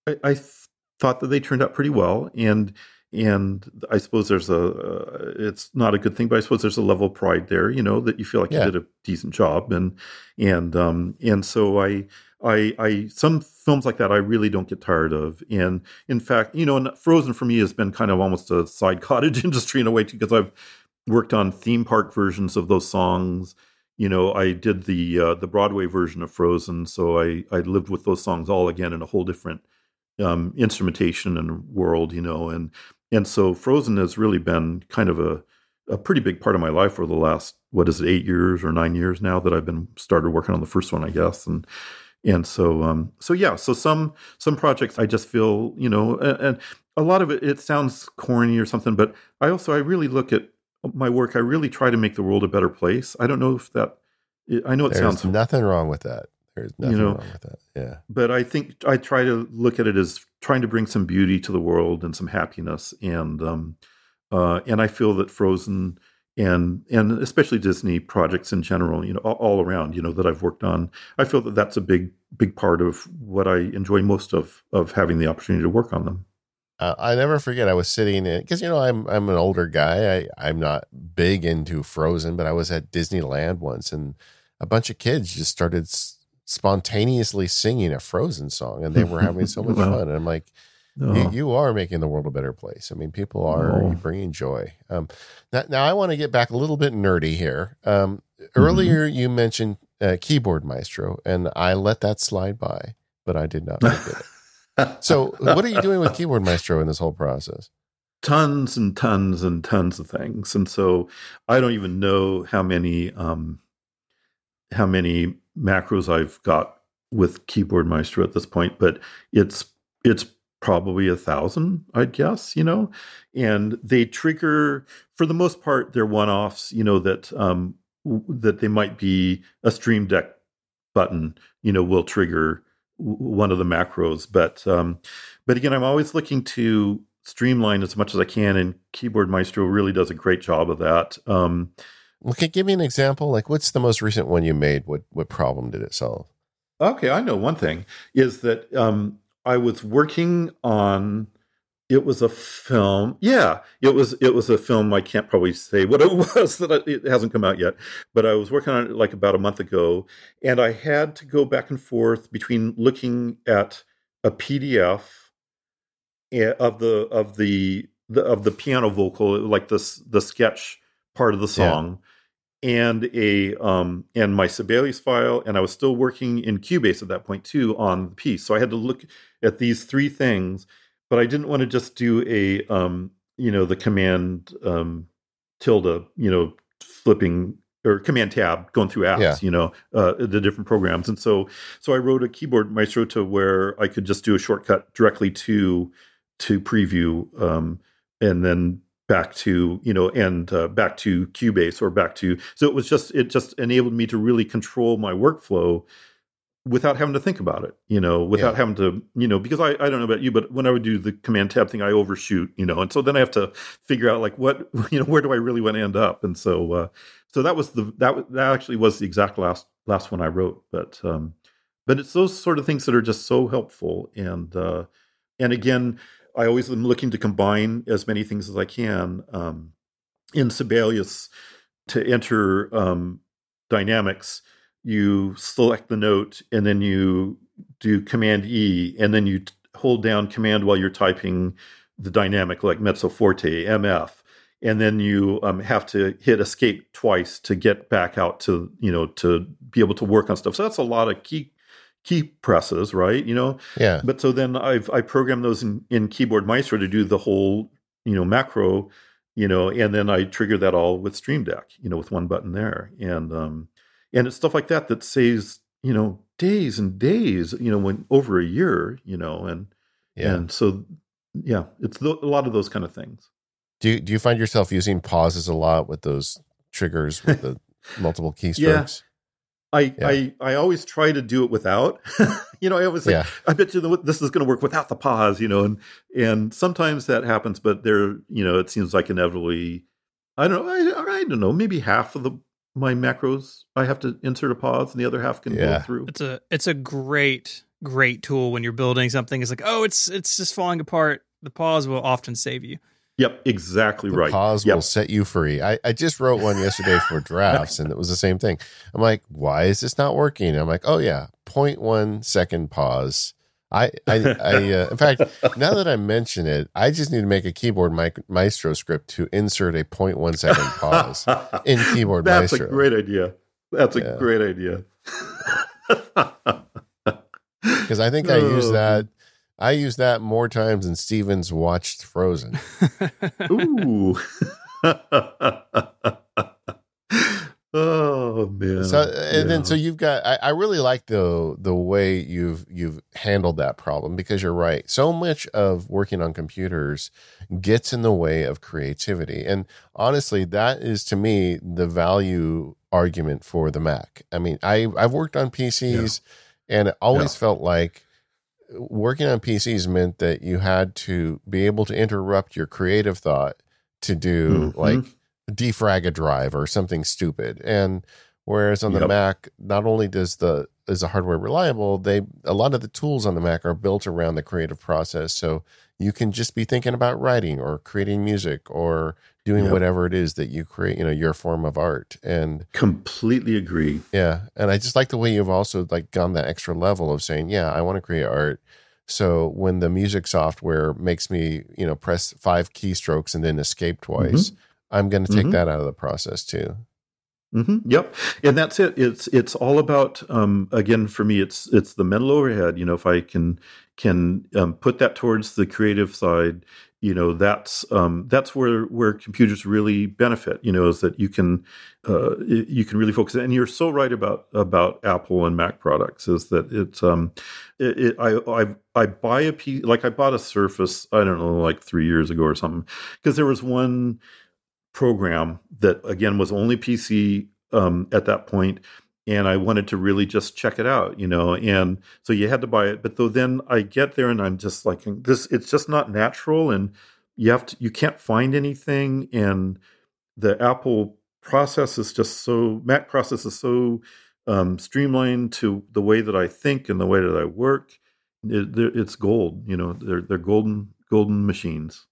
I, I th- thought that they turned out pretty well, and and I suppose there's a. Uh, it's not a good thing, but I suppose there's a level of pride there. You know that you feel like yeah. you did a decent job, and and um and so I I, I some films like that I really don't get tired of, and in fact, you know, Frozen for me has been kind of almost a side cottage industry in a way too, because I've worked on theme park versions of those songs. You know, I did the uh, the Broadway version of Frozen, so I I lived with those songs all again in a whole different um, instrumentation and world. You know, and and so Frozen has really been kind of a a pretty big part of my life for the last what is it eight years or nine years now that I've been started working on the first one, I guess, and and so um so yeah so some some projects i just feel you know and, and, a lot of it it sounds corny or something but i also i really look at my work i really try to make the world a better place. I don't know if that i know it there's sounds nothing wrong with that. There's nothing you know, wrong with that. Yeah. but i think i try to look at it as trying to bring some beauty to the world and some happiness and um uh and i feel that frozen and and especially Disney projects in general, you know, all, around, you know, that I've worked on. I feel that that's a big big part of what I enjoy most of of having the opportunity to work on them. Uh, I never forget. I was sitting in because you know I'm I'm an older guy. I I'm not big into Frozen, but I was at Disneyland once, and a bunch of kids just started s- spontaneously singing a Frozen song, and they were having so much fun. And I'm like, Oh. You, you, are making the world a better place. I mean, people are oh. bringing joy. Um, now, now, I want to get back a little bit nerdy here. Um, mm-hmm. Earlier, you mentioned uh, Keyboard Maestro, and I let that slide by, but I did not forget it. so, what are you doing with Keyboard Maestro in this whole process? Tons and tons and tons of things, and so I don't even know how many um, how many macros I've got with Keyboard Maestro at this point, but it's it's probably a thousand, I'd guess, you know, and they trigger for the most part they're one offs, you know, that um that they might be a stream deck button, you know, will trigger one of the macros. But um but again, I'm always looking to streamline as much as I can and Keyboard Maestro really does a great job of that. Um Okay, give me an example. Like, what's the most recent one you made? What what problem did it solve? Okay, I know one thing is that um, I was working on it was a film. Yeah, it was it was a film. I can't probably say what it was that I, it hasn't come out yet, but I was working on it like about a month ago, and I had to go back and forth between looking at a PDF eh, of the of the, the of the piano vocal, like this the sketch part of the song, and a um, and my Sibelius file, and I was still working in Cubase at that point too on the piece. So I had to look at these three things, but I didn't want to just do a um, you know the command um, tilde, you know, flipping or command tab going through apps, yeah. you know, uh, the different programs. And so so I wrote a keyboard maestro to where I could just do a shortcut directly to to preview um, and then back to you know and uh, back to cubase or back to so it was just it just enabled me to really control my workflow without having to think about it, you know, without Yeah. having to, you know, because I, I don't know about you, but when I would do the command tab thing, I overshoot, you know, and so then I have to figure out like what, you know, where do I really want to end up? And so, uh, so that was the, that, that actually was the exact last, last one I wrote. But, um, but it's those sort of things that are just so helpful. And, uh, and again, I always am looking to combine as many things as I can. Um, in Sibelius, to enter um, dynamics, you select the note and then you do Command E, and then you t- hold down Command while you're typing the dynamic, like mezzo forte, MF, and then you um, have to hit Escape twice to get back out to you know to be able to work on stuff. So that's a lot of key key presses, right? You know, Yeah. but so then I've I programmed those in, in Keyboard Maestro to do the whole you know macro, you know, and then I trigger that all with Stream Deck, you know, with one button there, and um, and it's stuff like that that saves you know days and days, you know, when over a year, you know, and Yeah. and so yeah, it's th- a lot of those kind of things. Do you, do you find yourself using pauses a lot with those triggers with the multiple keystrokes? I, Yeah. I I always try to do it without. you know, I always say, Yeah. I bet you this is going to work without the pause. You know, and and sometimes that happens, but there, you know, it seems like inevitably. I don't know. I, I don't know. Maybe half of the my macros I have to insert a pause, and the other half can Yeah. go through. It's a it's a great great tool when you're building something. It's like oh it's it's just falling apart. The pause will often save you. Yep, exactly The right. pause Yep. will set you free. I, I just wrote one yesterday for drafts, and it was the same thing. I'm like, why is this not working? I'm like, oh yeah, 0.1 second pause. I I, I uh, in fact, now that I mention it, I just need to make a keyboard maestro script to insert a 0.1 second pause in keyboard That's maestro. That's a great idea. That's a Yeah. great idea. because I think I use Oh. that. I use that more times than Stephen's watched Frozen. Ooh. oh man. So and then so you've got I, I really like the the way you've you've handled that problem because you're right. So much of working on computers gets in the way of creativity. And honestly, that is to me the value argument for the Mac. I mean, I I've worked on PCs and it always felt like working on PCs meant that you had to be able to interrupt your creative thought to do Mhm. like defrag a drive or something stupid. And whereas on the Yep. Mac, not only does the is the hardware reliable, they a lot of the tools on the Mac are built around the creative process. So you can just be thinking about writing or creating music or doing Yep. whatever it is that you create, you know, your form of art. And completely agree. yeah, and I just like the way you've also like gone that extra level of saying, yeah, I want to create art. So when the music software makes me, you know, press five keystrokes and then escape twice, I'm going to take Mhm. that out of the process too. Mm-hmm. Yep, and that's it. It's it's all about um, again for me. It's it's the mental overhead. You know, if I can can um, put that towards the creative side, you know, that's um, that's where where computers really benefit. You know, is that you can uh, you can really focus. And you're so right about about Apple and Mac products. Is that it's um, it, it, I I I buy a piece like I bought a Surface. I don't know, like three years ago or something, because there was one program that again was only PC um, at that point, and I wanted to really just check it out, you know. And so you had to buy it, but though then I get there and I'm just like this. It's just not natural, and you have to you can't find anything, and the Apple process is just so Mac process is so um, streamlined to the way that I think and the way that I work. It, it's gold, you know. They're they're golden golden machines.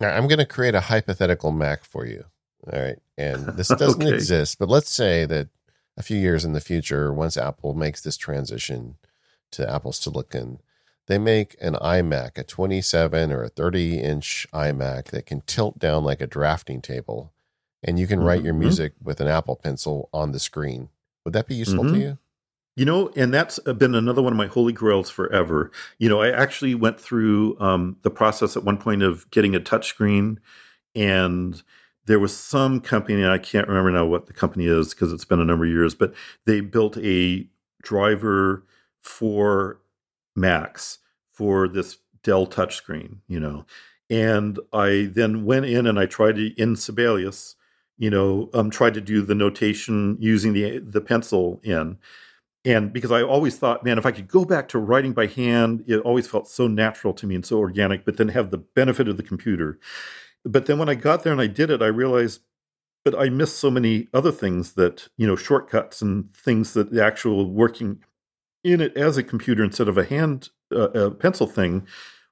Now, I'm going to create a hypothetical Mac for you. All right. And this doesn't Okay. exist, but let's say that a few years in the future, once Apple makes this transition to Apple Silicon, they make an iMac, a 27 or a 30 inch iMac that can tilt down like a drafting table, and you can write your Mhm. music with an Apple Pencil on the screen. Would that be useful to Mhm. you? You know, and that's been another one of my holy grails forever. You know, I actually went through um, the process at one point of getting a touchscreen, and there was some company, I can't remember now what the company is because it's been a number of years, but they built a driver for Macs for this Dell touchscreen, you know. And I then went in and I tried to, in Sibelius, you know, um, tried to do the notation using the the pencil in and because I always thought, man, if I could go back to writing by hand, it always felt so natural to me and so organic, but then have the benefit of the computer. But then when I got there and I did it, I realized, but I missed so many other things that, you know, shortcuts and things that the actual working in it as a computer instead of a hand uh, a pencil thing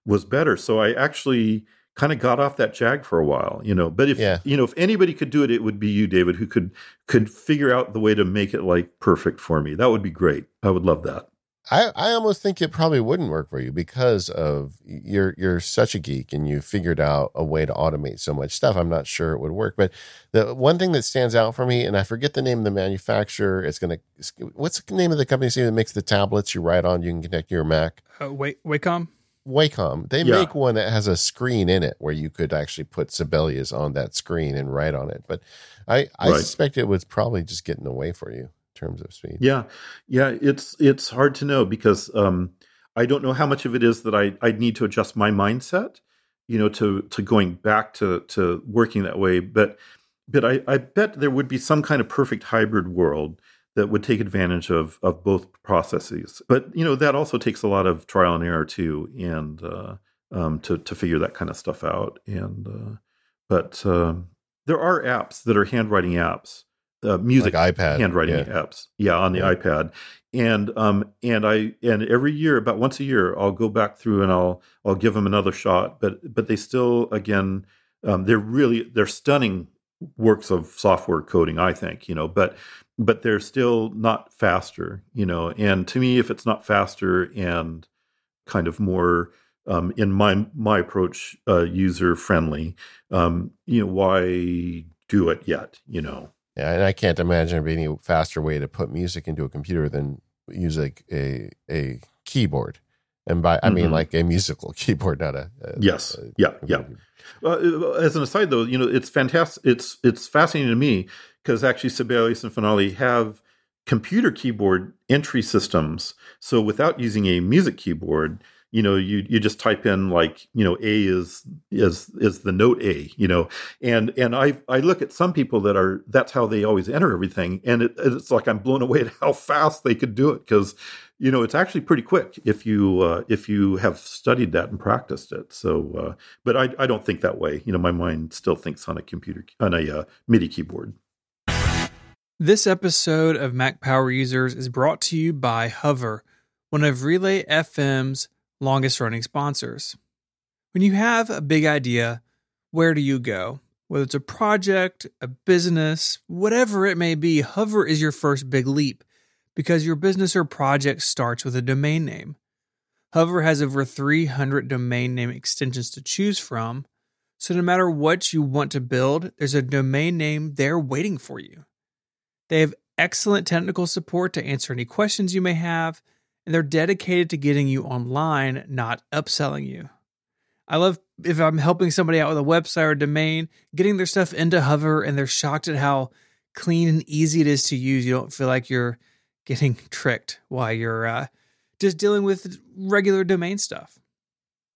was better. So I actually kind of got off that jag for a while, you know. But if Yeah. you know, if anybody could do it, it would be you, David, who could could figure out the way to make it like perfect for me. That would be great. I would love that. I, I almost think it probably wouldn't work for you because of you're you're such a geek and you figured out a way to automate so much stuff. I'm not sure it would work. But the one thing that stands out for me, and I forget the name of the manufacturer, it's gonna what's the name of the company that makes the tablets you write on, you can connect to your Mac? Uh, wait, Wacom. Wacom. They Yeah. make one that has a screen in it where you could actually put Sibelius on that screen and write on it. But I, I Right. suspect it was probably just getting away for you in terms of speed. Yeah, yeah. It's it's hard to know because um, I don't know how much of it is that I I need to adjust my mindset, you know, to to going back to to working that way. But but I, I bet there would be some kind of perfect hybrid world that would take advantage of of both processes. But you know that also takes a lot of trial and error too, and uh, um, to to figure that kind of stuff out. And uh, but um, there are apps that are handwriting apps, uh, music Like iPad. handwriting yeah. apps. Yeah, on the Yeah. iPad. And um and I and every year about once a year I'll go back through and I'll I'll give them another shot. But but they still again um, they're really they're stunning works of software coding. I think you know, but but they're still not faster. You know, and to me, if it's not faster and kind of more um, in my my approach uh, user friendly, um, you know, why do it yet? You know. Yeah, and I can't imagine any faster way to put music into a computer than use a a, a keyboard. And by I mean Mhm. like a musical keyboard, not a, a Yes. a Yeah. Yeah. Uh, as an aside, though, you know, it's fantastic. It's it's fascinating to me because actually Sibelius and Finale have computer keyboard entry systems. So without using a music keyboard, you know, you you just type in like you know A is is is the note A, you know, and and I I look at some people that are that's how they always enter everything, and it, it's like I'm blown away at how fast they could do it because you know it's actually pretty quick if you uh, if you have studied that and practiced it. So, uh, but I I don't think that way. You know, my mind still thinks on a computer on a uh, MIDI keyboard. This episode of Mac Power Users is brought to you by Hover, one of Relay FM's longest running sponsors. When you have a big idea, where do you go? Whether it's a project, a business, whatever it may be, Hover is your first big leap because your business or project starts with a domain name. Hover has over 300 domain name extensions to choose from, so no matter what you want to build, there's a domain name there waiting for you. They have excellent technical support to answer any questions you may have, and they're dedicated to getting you online, not upselling you. I love if I'm helping somebody out with a website or domain, getting their stuff into Hover, and they're shocked at how clean and easy it is to use. You don't feel like you're getting tricked while you're uh, just dealing with regular domain stuff.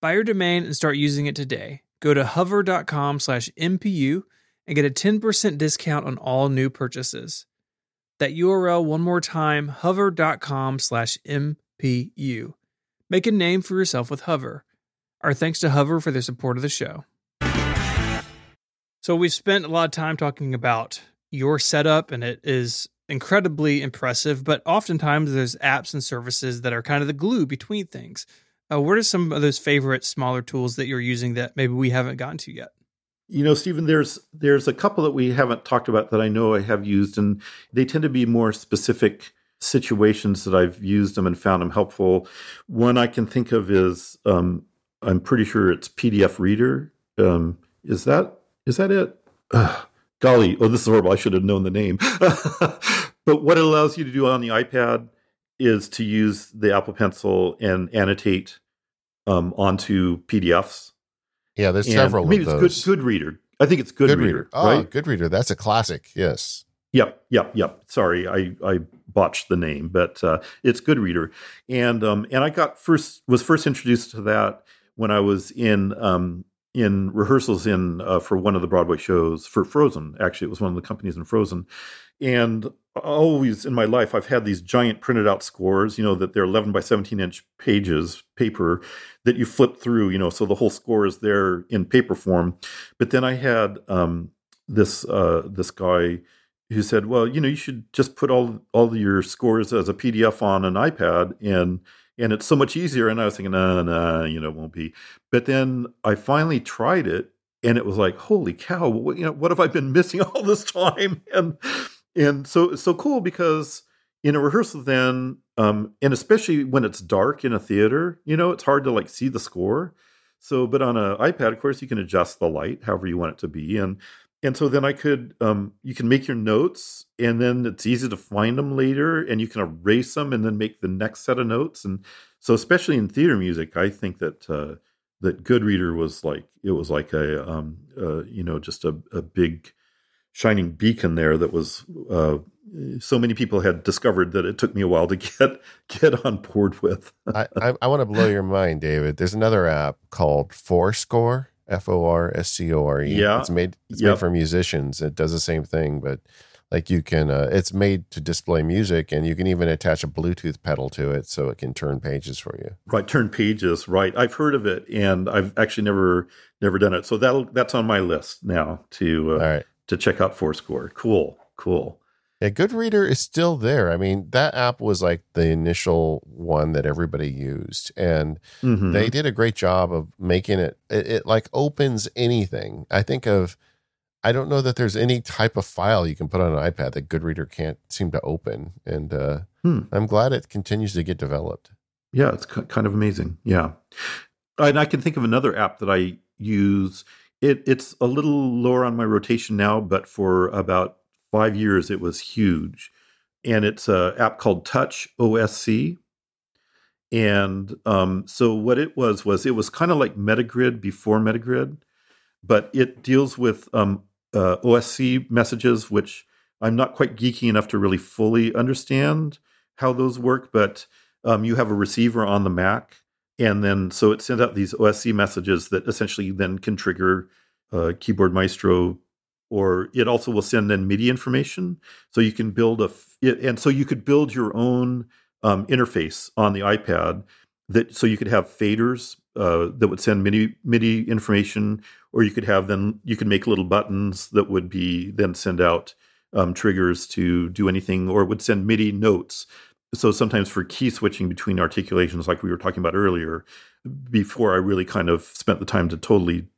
Buy your domain and start using it today. Go to hover.com slash MPU and get a 10% discount on all new purchases. That URL one more time, hover.com slash MPU. Make a name for yourself with Hover. Our thanks to Hover for their support of the show. So we've spent a lot of time talking about your setup, and it is incredibly impressive. But oftentimes there's apps and services that are kind of the glue between things. Uh, what are some of those favorite smaller tools that you're using that maybe we haven't gotten to yet? You know, Stephen, there's there's a couple that we haven't talked about that I know I have used, and they tend to be more specific situations that I've used them and found them helpful. One I can think of is um, I'm pretty sure it's PDF Reader. Um, is that is that it? Ugh, golly, oh, this is horrible. I should have known the name. but what it allows you to do on the iPad is to use the Apple Pencil and annotate um, onto PDFs. Yeah, there's And, several I mean, of it's those. good. GoodReader. I think it's good, GoodReader, Oh, right? GoodReader. That's a classic. Yes. Yep, yep, yep. Sorry, I I botched the name, but uh, it's GoodReader, and um and I got first was first introduced to that when I was in um in rehearsals in uh, for one of the Broadway shows for Frozen. Actually, it was one of the companies in Frozen, and always in my life I've had these giant printed out scores. You know that they're 11 by 17 inch pages paper that you flip through. You know, so the whole score is there in paper form. But then I had um, this uh, this guy who said, "Well, you know, you should just put all all your scores as a PDF on an iPad and." And it's so much easier. And I was thinking, no, no, you know, it won't be. But then I finally tried it, and it was like, holy cow, what, you know, what have I been missing all this time? And and so so cool because in a rehearsal, then, um, and especially when it's dark in a theater, you know, it's hard to like see the score. So, but on an iPad, of course, you can adjust the light however you want it to be, and and so then I could, um, you can make your notes, and then it's easy to find them later, and you can erase them, and then make the next set of notes. And so, especially in theater music, I think that uh, that Goodreader was like it was like a, um, uh, you know, just a, a, big shining beacon there that was. Uh, so many people had discovered that it took me a while to get get on board with. I, I, I want to blow your mind, David. There's another app called forScore F O R S C O R E. Yeah, it's made it's yep. made for musicians. It does the same thing, but like you can, uh, it's made to display music, and you can even attach a Bluetooth pedal to it, so it can turn pages for you. Right, turn pages. Right, I've heard of it, and I've actually never never done it. So that'll that's on my list now to uh, right. to check out forScore. Cool, cool. Yeah, GoodReader is still there. I mean, that app was like the initial one that everybody used, and Mhm. they did a great job of making it, it. It like opens anything. I think of. I don't know that there's any type of file you can put on an iPad that GoodReader can't seem to open, and uh, Hmm. I'm glad it continues to get developed. Yeah, it's kind of amazing. Yeah, and I can think of another app that I use. It it's a little lower on my rotation now, but for about five years it was huge, and it's a app called Touch OSC. And um, so what it was was it was kind of like Metagrid before Metagrid, but it deals with um, uh, OSC messages, which I'm not quite geeky enough to really fully understand how those work, but um, you have a receiver on the Mac, and then so it sends out these OSC messages that essentially then can trigger uh, Keyboard Maestro, or it also will send then MIDI information. So you can build a, and so you could build your own um, interface on the iPad that so you could have faders uh, that would send MIDI MIDI information, or you could have then you could make little buttons that would be then send out um, triggers to do anything, or it would send MIDI notes. So sometimes for key switching between articulations, like we were talking about earlier, before I really kind of spent the time to totally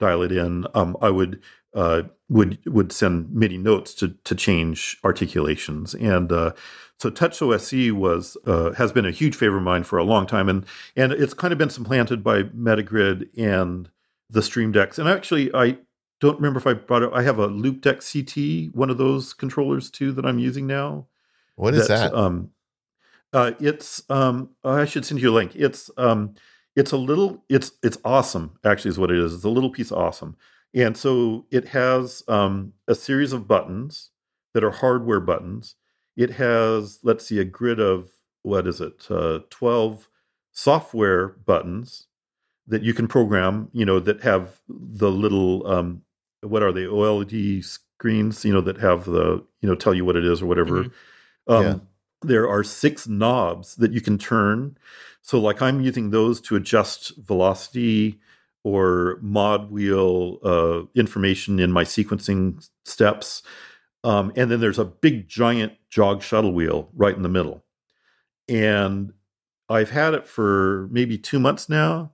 dial it in, um, I would uh, would would send MIDI notes to to change articulations, and uh, so Touch OSC was uh, has been a huge favorite of mine for a long time, and and it's kind of been supplanted by Metagrid and the Stream Decks, and actually I don't remember if I brought it. I have a Loupedeck CT, one of those controllers too that I'm using now. What is that? Um, uh, it's um, I should send you a link. It's um, it's a little it's it's awesome. Actually, is what it is. It's a little piece of awesome, and so it has um, a series of buttons that are hardware buttons. It has let's see a grid of what is it? Uh, Twelve software buttons that you can program. You know that have the little um, what are they OLED screens? You know that have the you know tell you what it is or whatever. Um, Yeah. There are six knobs that you can turn. So, like, I'm using those to adjust velocity or mod wheel uh, information in my sequencing steps. Um, and then there's a big giant jog shuttle wheel right in the middle. And I've had it for maybe two months now.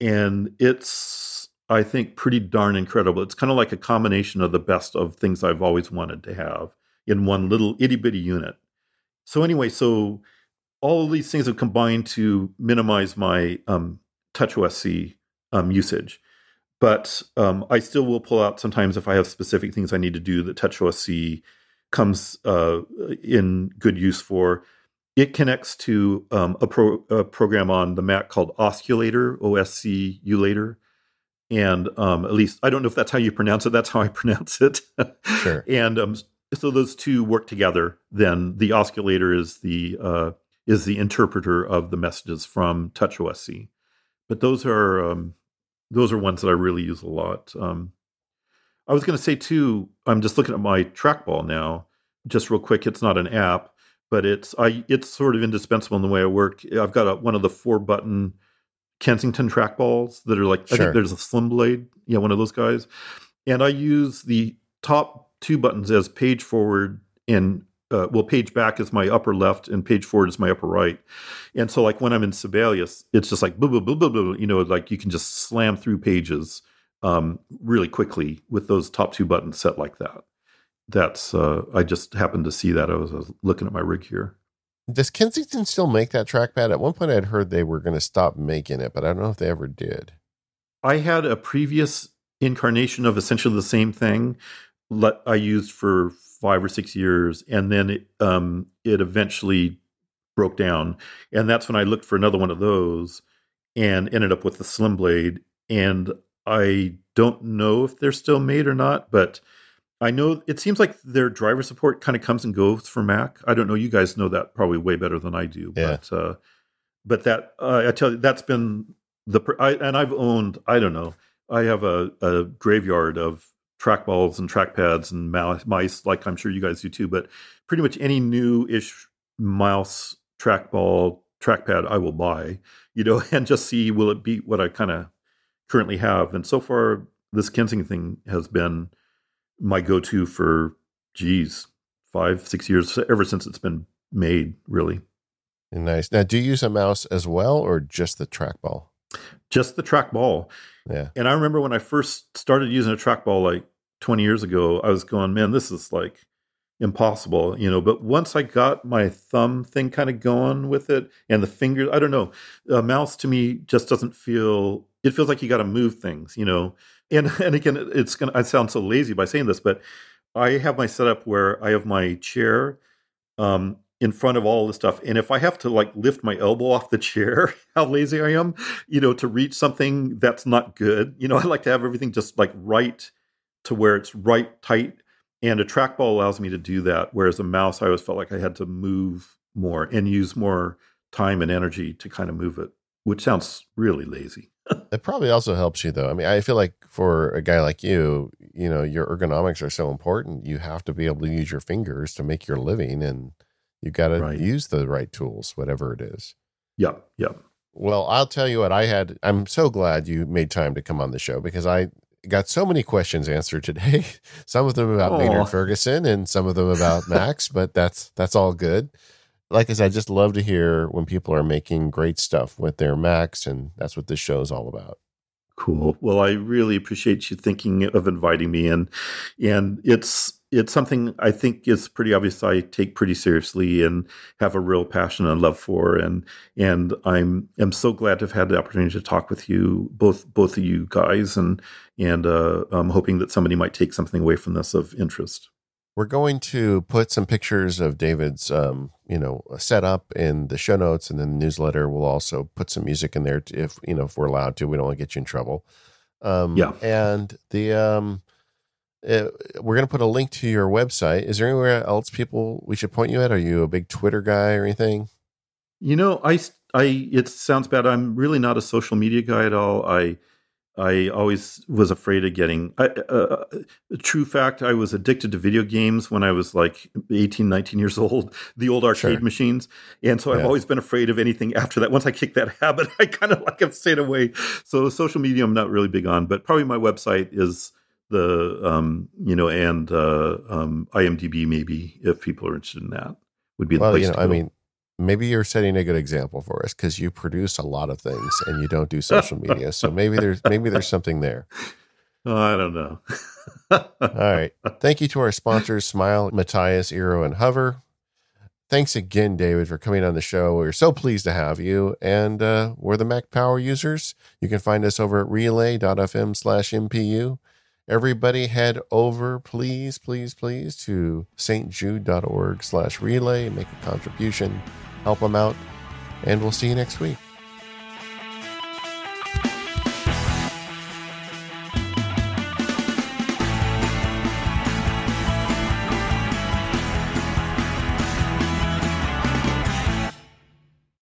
And it's, I think, pretty darn incredible. It's kind of like a combination of the best of things I've always wanted to have in one little itty bitty unit. So, anyway, so all of these things have combined to minimize my um, TouchOSC um, usage. But um, I still will pull out sometimes if I have specific things I need to do that TouchOSC comes uh, in good use for. It connects to um, a, pro- a program on the Mac called OSCulator, OSC Ulator. And um, at least, I don't know if that's how you pronounce it. That's how I pronounce it. Sure. and um, so those two work together. Then the OSCulator is the uh, is the interpreter of the messages from TouchOSC. But those are um, those are ones that I really use a lot. Um, I was going to say too. I'm just looking at my trackball now, just real quick. It's not an app, but it's I it's sort of indispensable in the way I work. I've got a, one of the four button Kensington trackballs that are like sure. I think there's a SlimBlade, yeah, one of those guys, and I use the top two buttons as page forward and uh, well, page back is my upper left and page forward is my upper right. And so, like when I'm in Sibelius, it's just like blah, blah, blah, blah, blah, you know, like you can just slam through pages um, really quickly with those top two buttons set like that. That's, uh, I just happened to see that. I was, I was looking at my rig here. Does Kensington still make that trackpad? At one point, I'd heard they were going to stop making it, but I don't know if they ever did. I had a previous incarnation of essentially the same thing I used for five or six years, and then it, um, it eventually broke down, and that's when I looked for another one of those, and ended up with the SlimBlade. And I don't know if they're still made or not, but I know it seems like their driver support kind of comes and goes for Mac. I don't know. You guys know that probably way better than I do, yeah. but uh, but that uh, I tell you, that's been the I, and I've owned. I don't know. I have a, a graveyard of trackballs and trackpads and mice, like I'm sure you guys do too. But pretty much any new-ish mouse, trackball, trackpad, I will buy. You know, and just see will it beat what I kind of currently have. And so far, this Kensington thing has been my go-to for, geez, five, six years ever since it's been made. Really. Nice. Now, do you use a mouse as well, or just the trackball? Just the trackball. Yeah. And I remember when I first started using a trackball like 20 years ago, I was going, man, this is like impossible, you know. But once I got my thumb thing kind of going with it and the fingers, I don't know, a mouse to me just doesn't feel, it feels like you got to move things, you know. And, and again, it's going to, I sound so lazy by saying this, but I have my setup where I have my chair um, in front of all the stuff. And if I have to like lift my elbow off the chair, how lazy I am, you know, to reach something that's not good. You know, I like to have everything just like right to where it's right tight. And a trackball allows me to do that. Whereas a mouse, I always felt like I had to move more and use more time and energy to kind of move it, which sounds really lazy. it probably also helps you though. I mean, I feel like for a guy like you, you know, your ergonomics are so important. You have to be able to use your fingers to make your living and you got to right. use the right tools, whatever it is. Yep. Yep. Well, I'll tell you what I had. I'm so glad you made time to come on the show because I got so many questions answered today. some of them about Aww. Maynard Ferguson and some of them about Macs, but that's that's all good. Like I said, I just love to hear when people are making great stuff with their Macs, and that's what this show is all about. Cool. Well, I really appreciate you thinking of inviting me in, and it's it's something I think is pretty obvious. I take pretty seriously and have a real passion and love for, and and I'm am so glad to have had the opportunity to talk with you, both both of you guys, and and uh, I'm hoping that somebody might take something away from this of interest. We're going to put some pictures of David's, um, you know, a setup in the show notes, and then the newsletter. We'll also put some music in there if you know if we're allowed to. We don't want to get you in trouble. Um, yeah, and the um, uh, we're going to put a link to your website. Is there anywhere else people we should point you at? Are you a big Twitter guy or anything? You know, I, I, it sounds bad. I'm really not a social media guy at all. I, I always was afraid of getting. I, uh, uh true fact, I was addicted to video games when I was like 18, 19 years old, the old arcade sure. machines. And so I've always been afraid of anything after that. Once I kicked that habit, I kind of like have stayed away. So social media, I'm not really big on, but probably my website is the um, you know, and uh, um, IMDb maybe if people are interested in that would be the well, place. You know, to I mean, maybe you're setting a good example for us because you produce a lot of things and you don't do social media. So maybe there's maybe there's something there. Oh, I don't know. All right. Thank you to our sponsors, Smile, Matias, Eero, and Hover. Thanks again, David, for coming on the show. We're so pleased to have you. And uh, we're the Mac Power users. You can find us over at relay.fm slash MPU. Everybody head over, please, please, please, to stjude.org slash relay, and make a contribution, help them out, and we'll see you next week.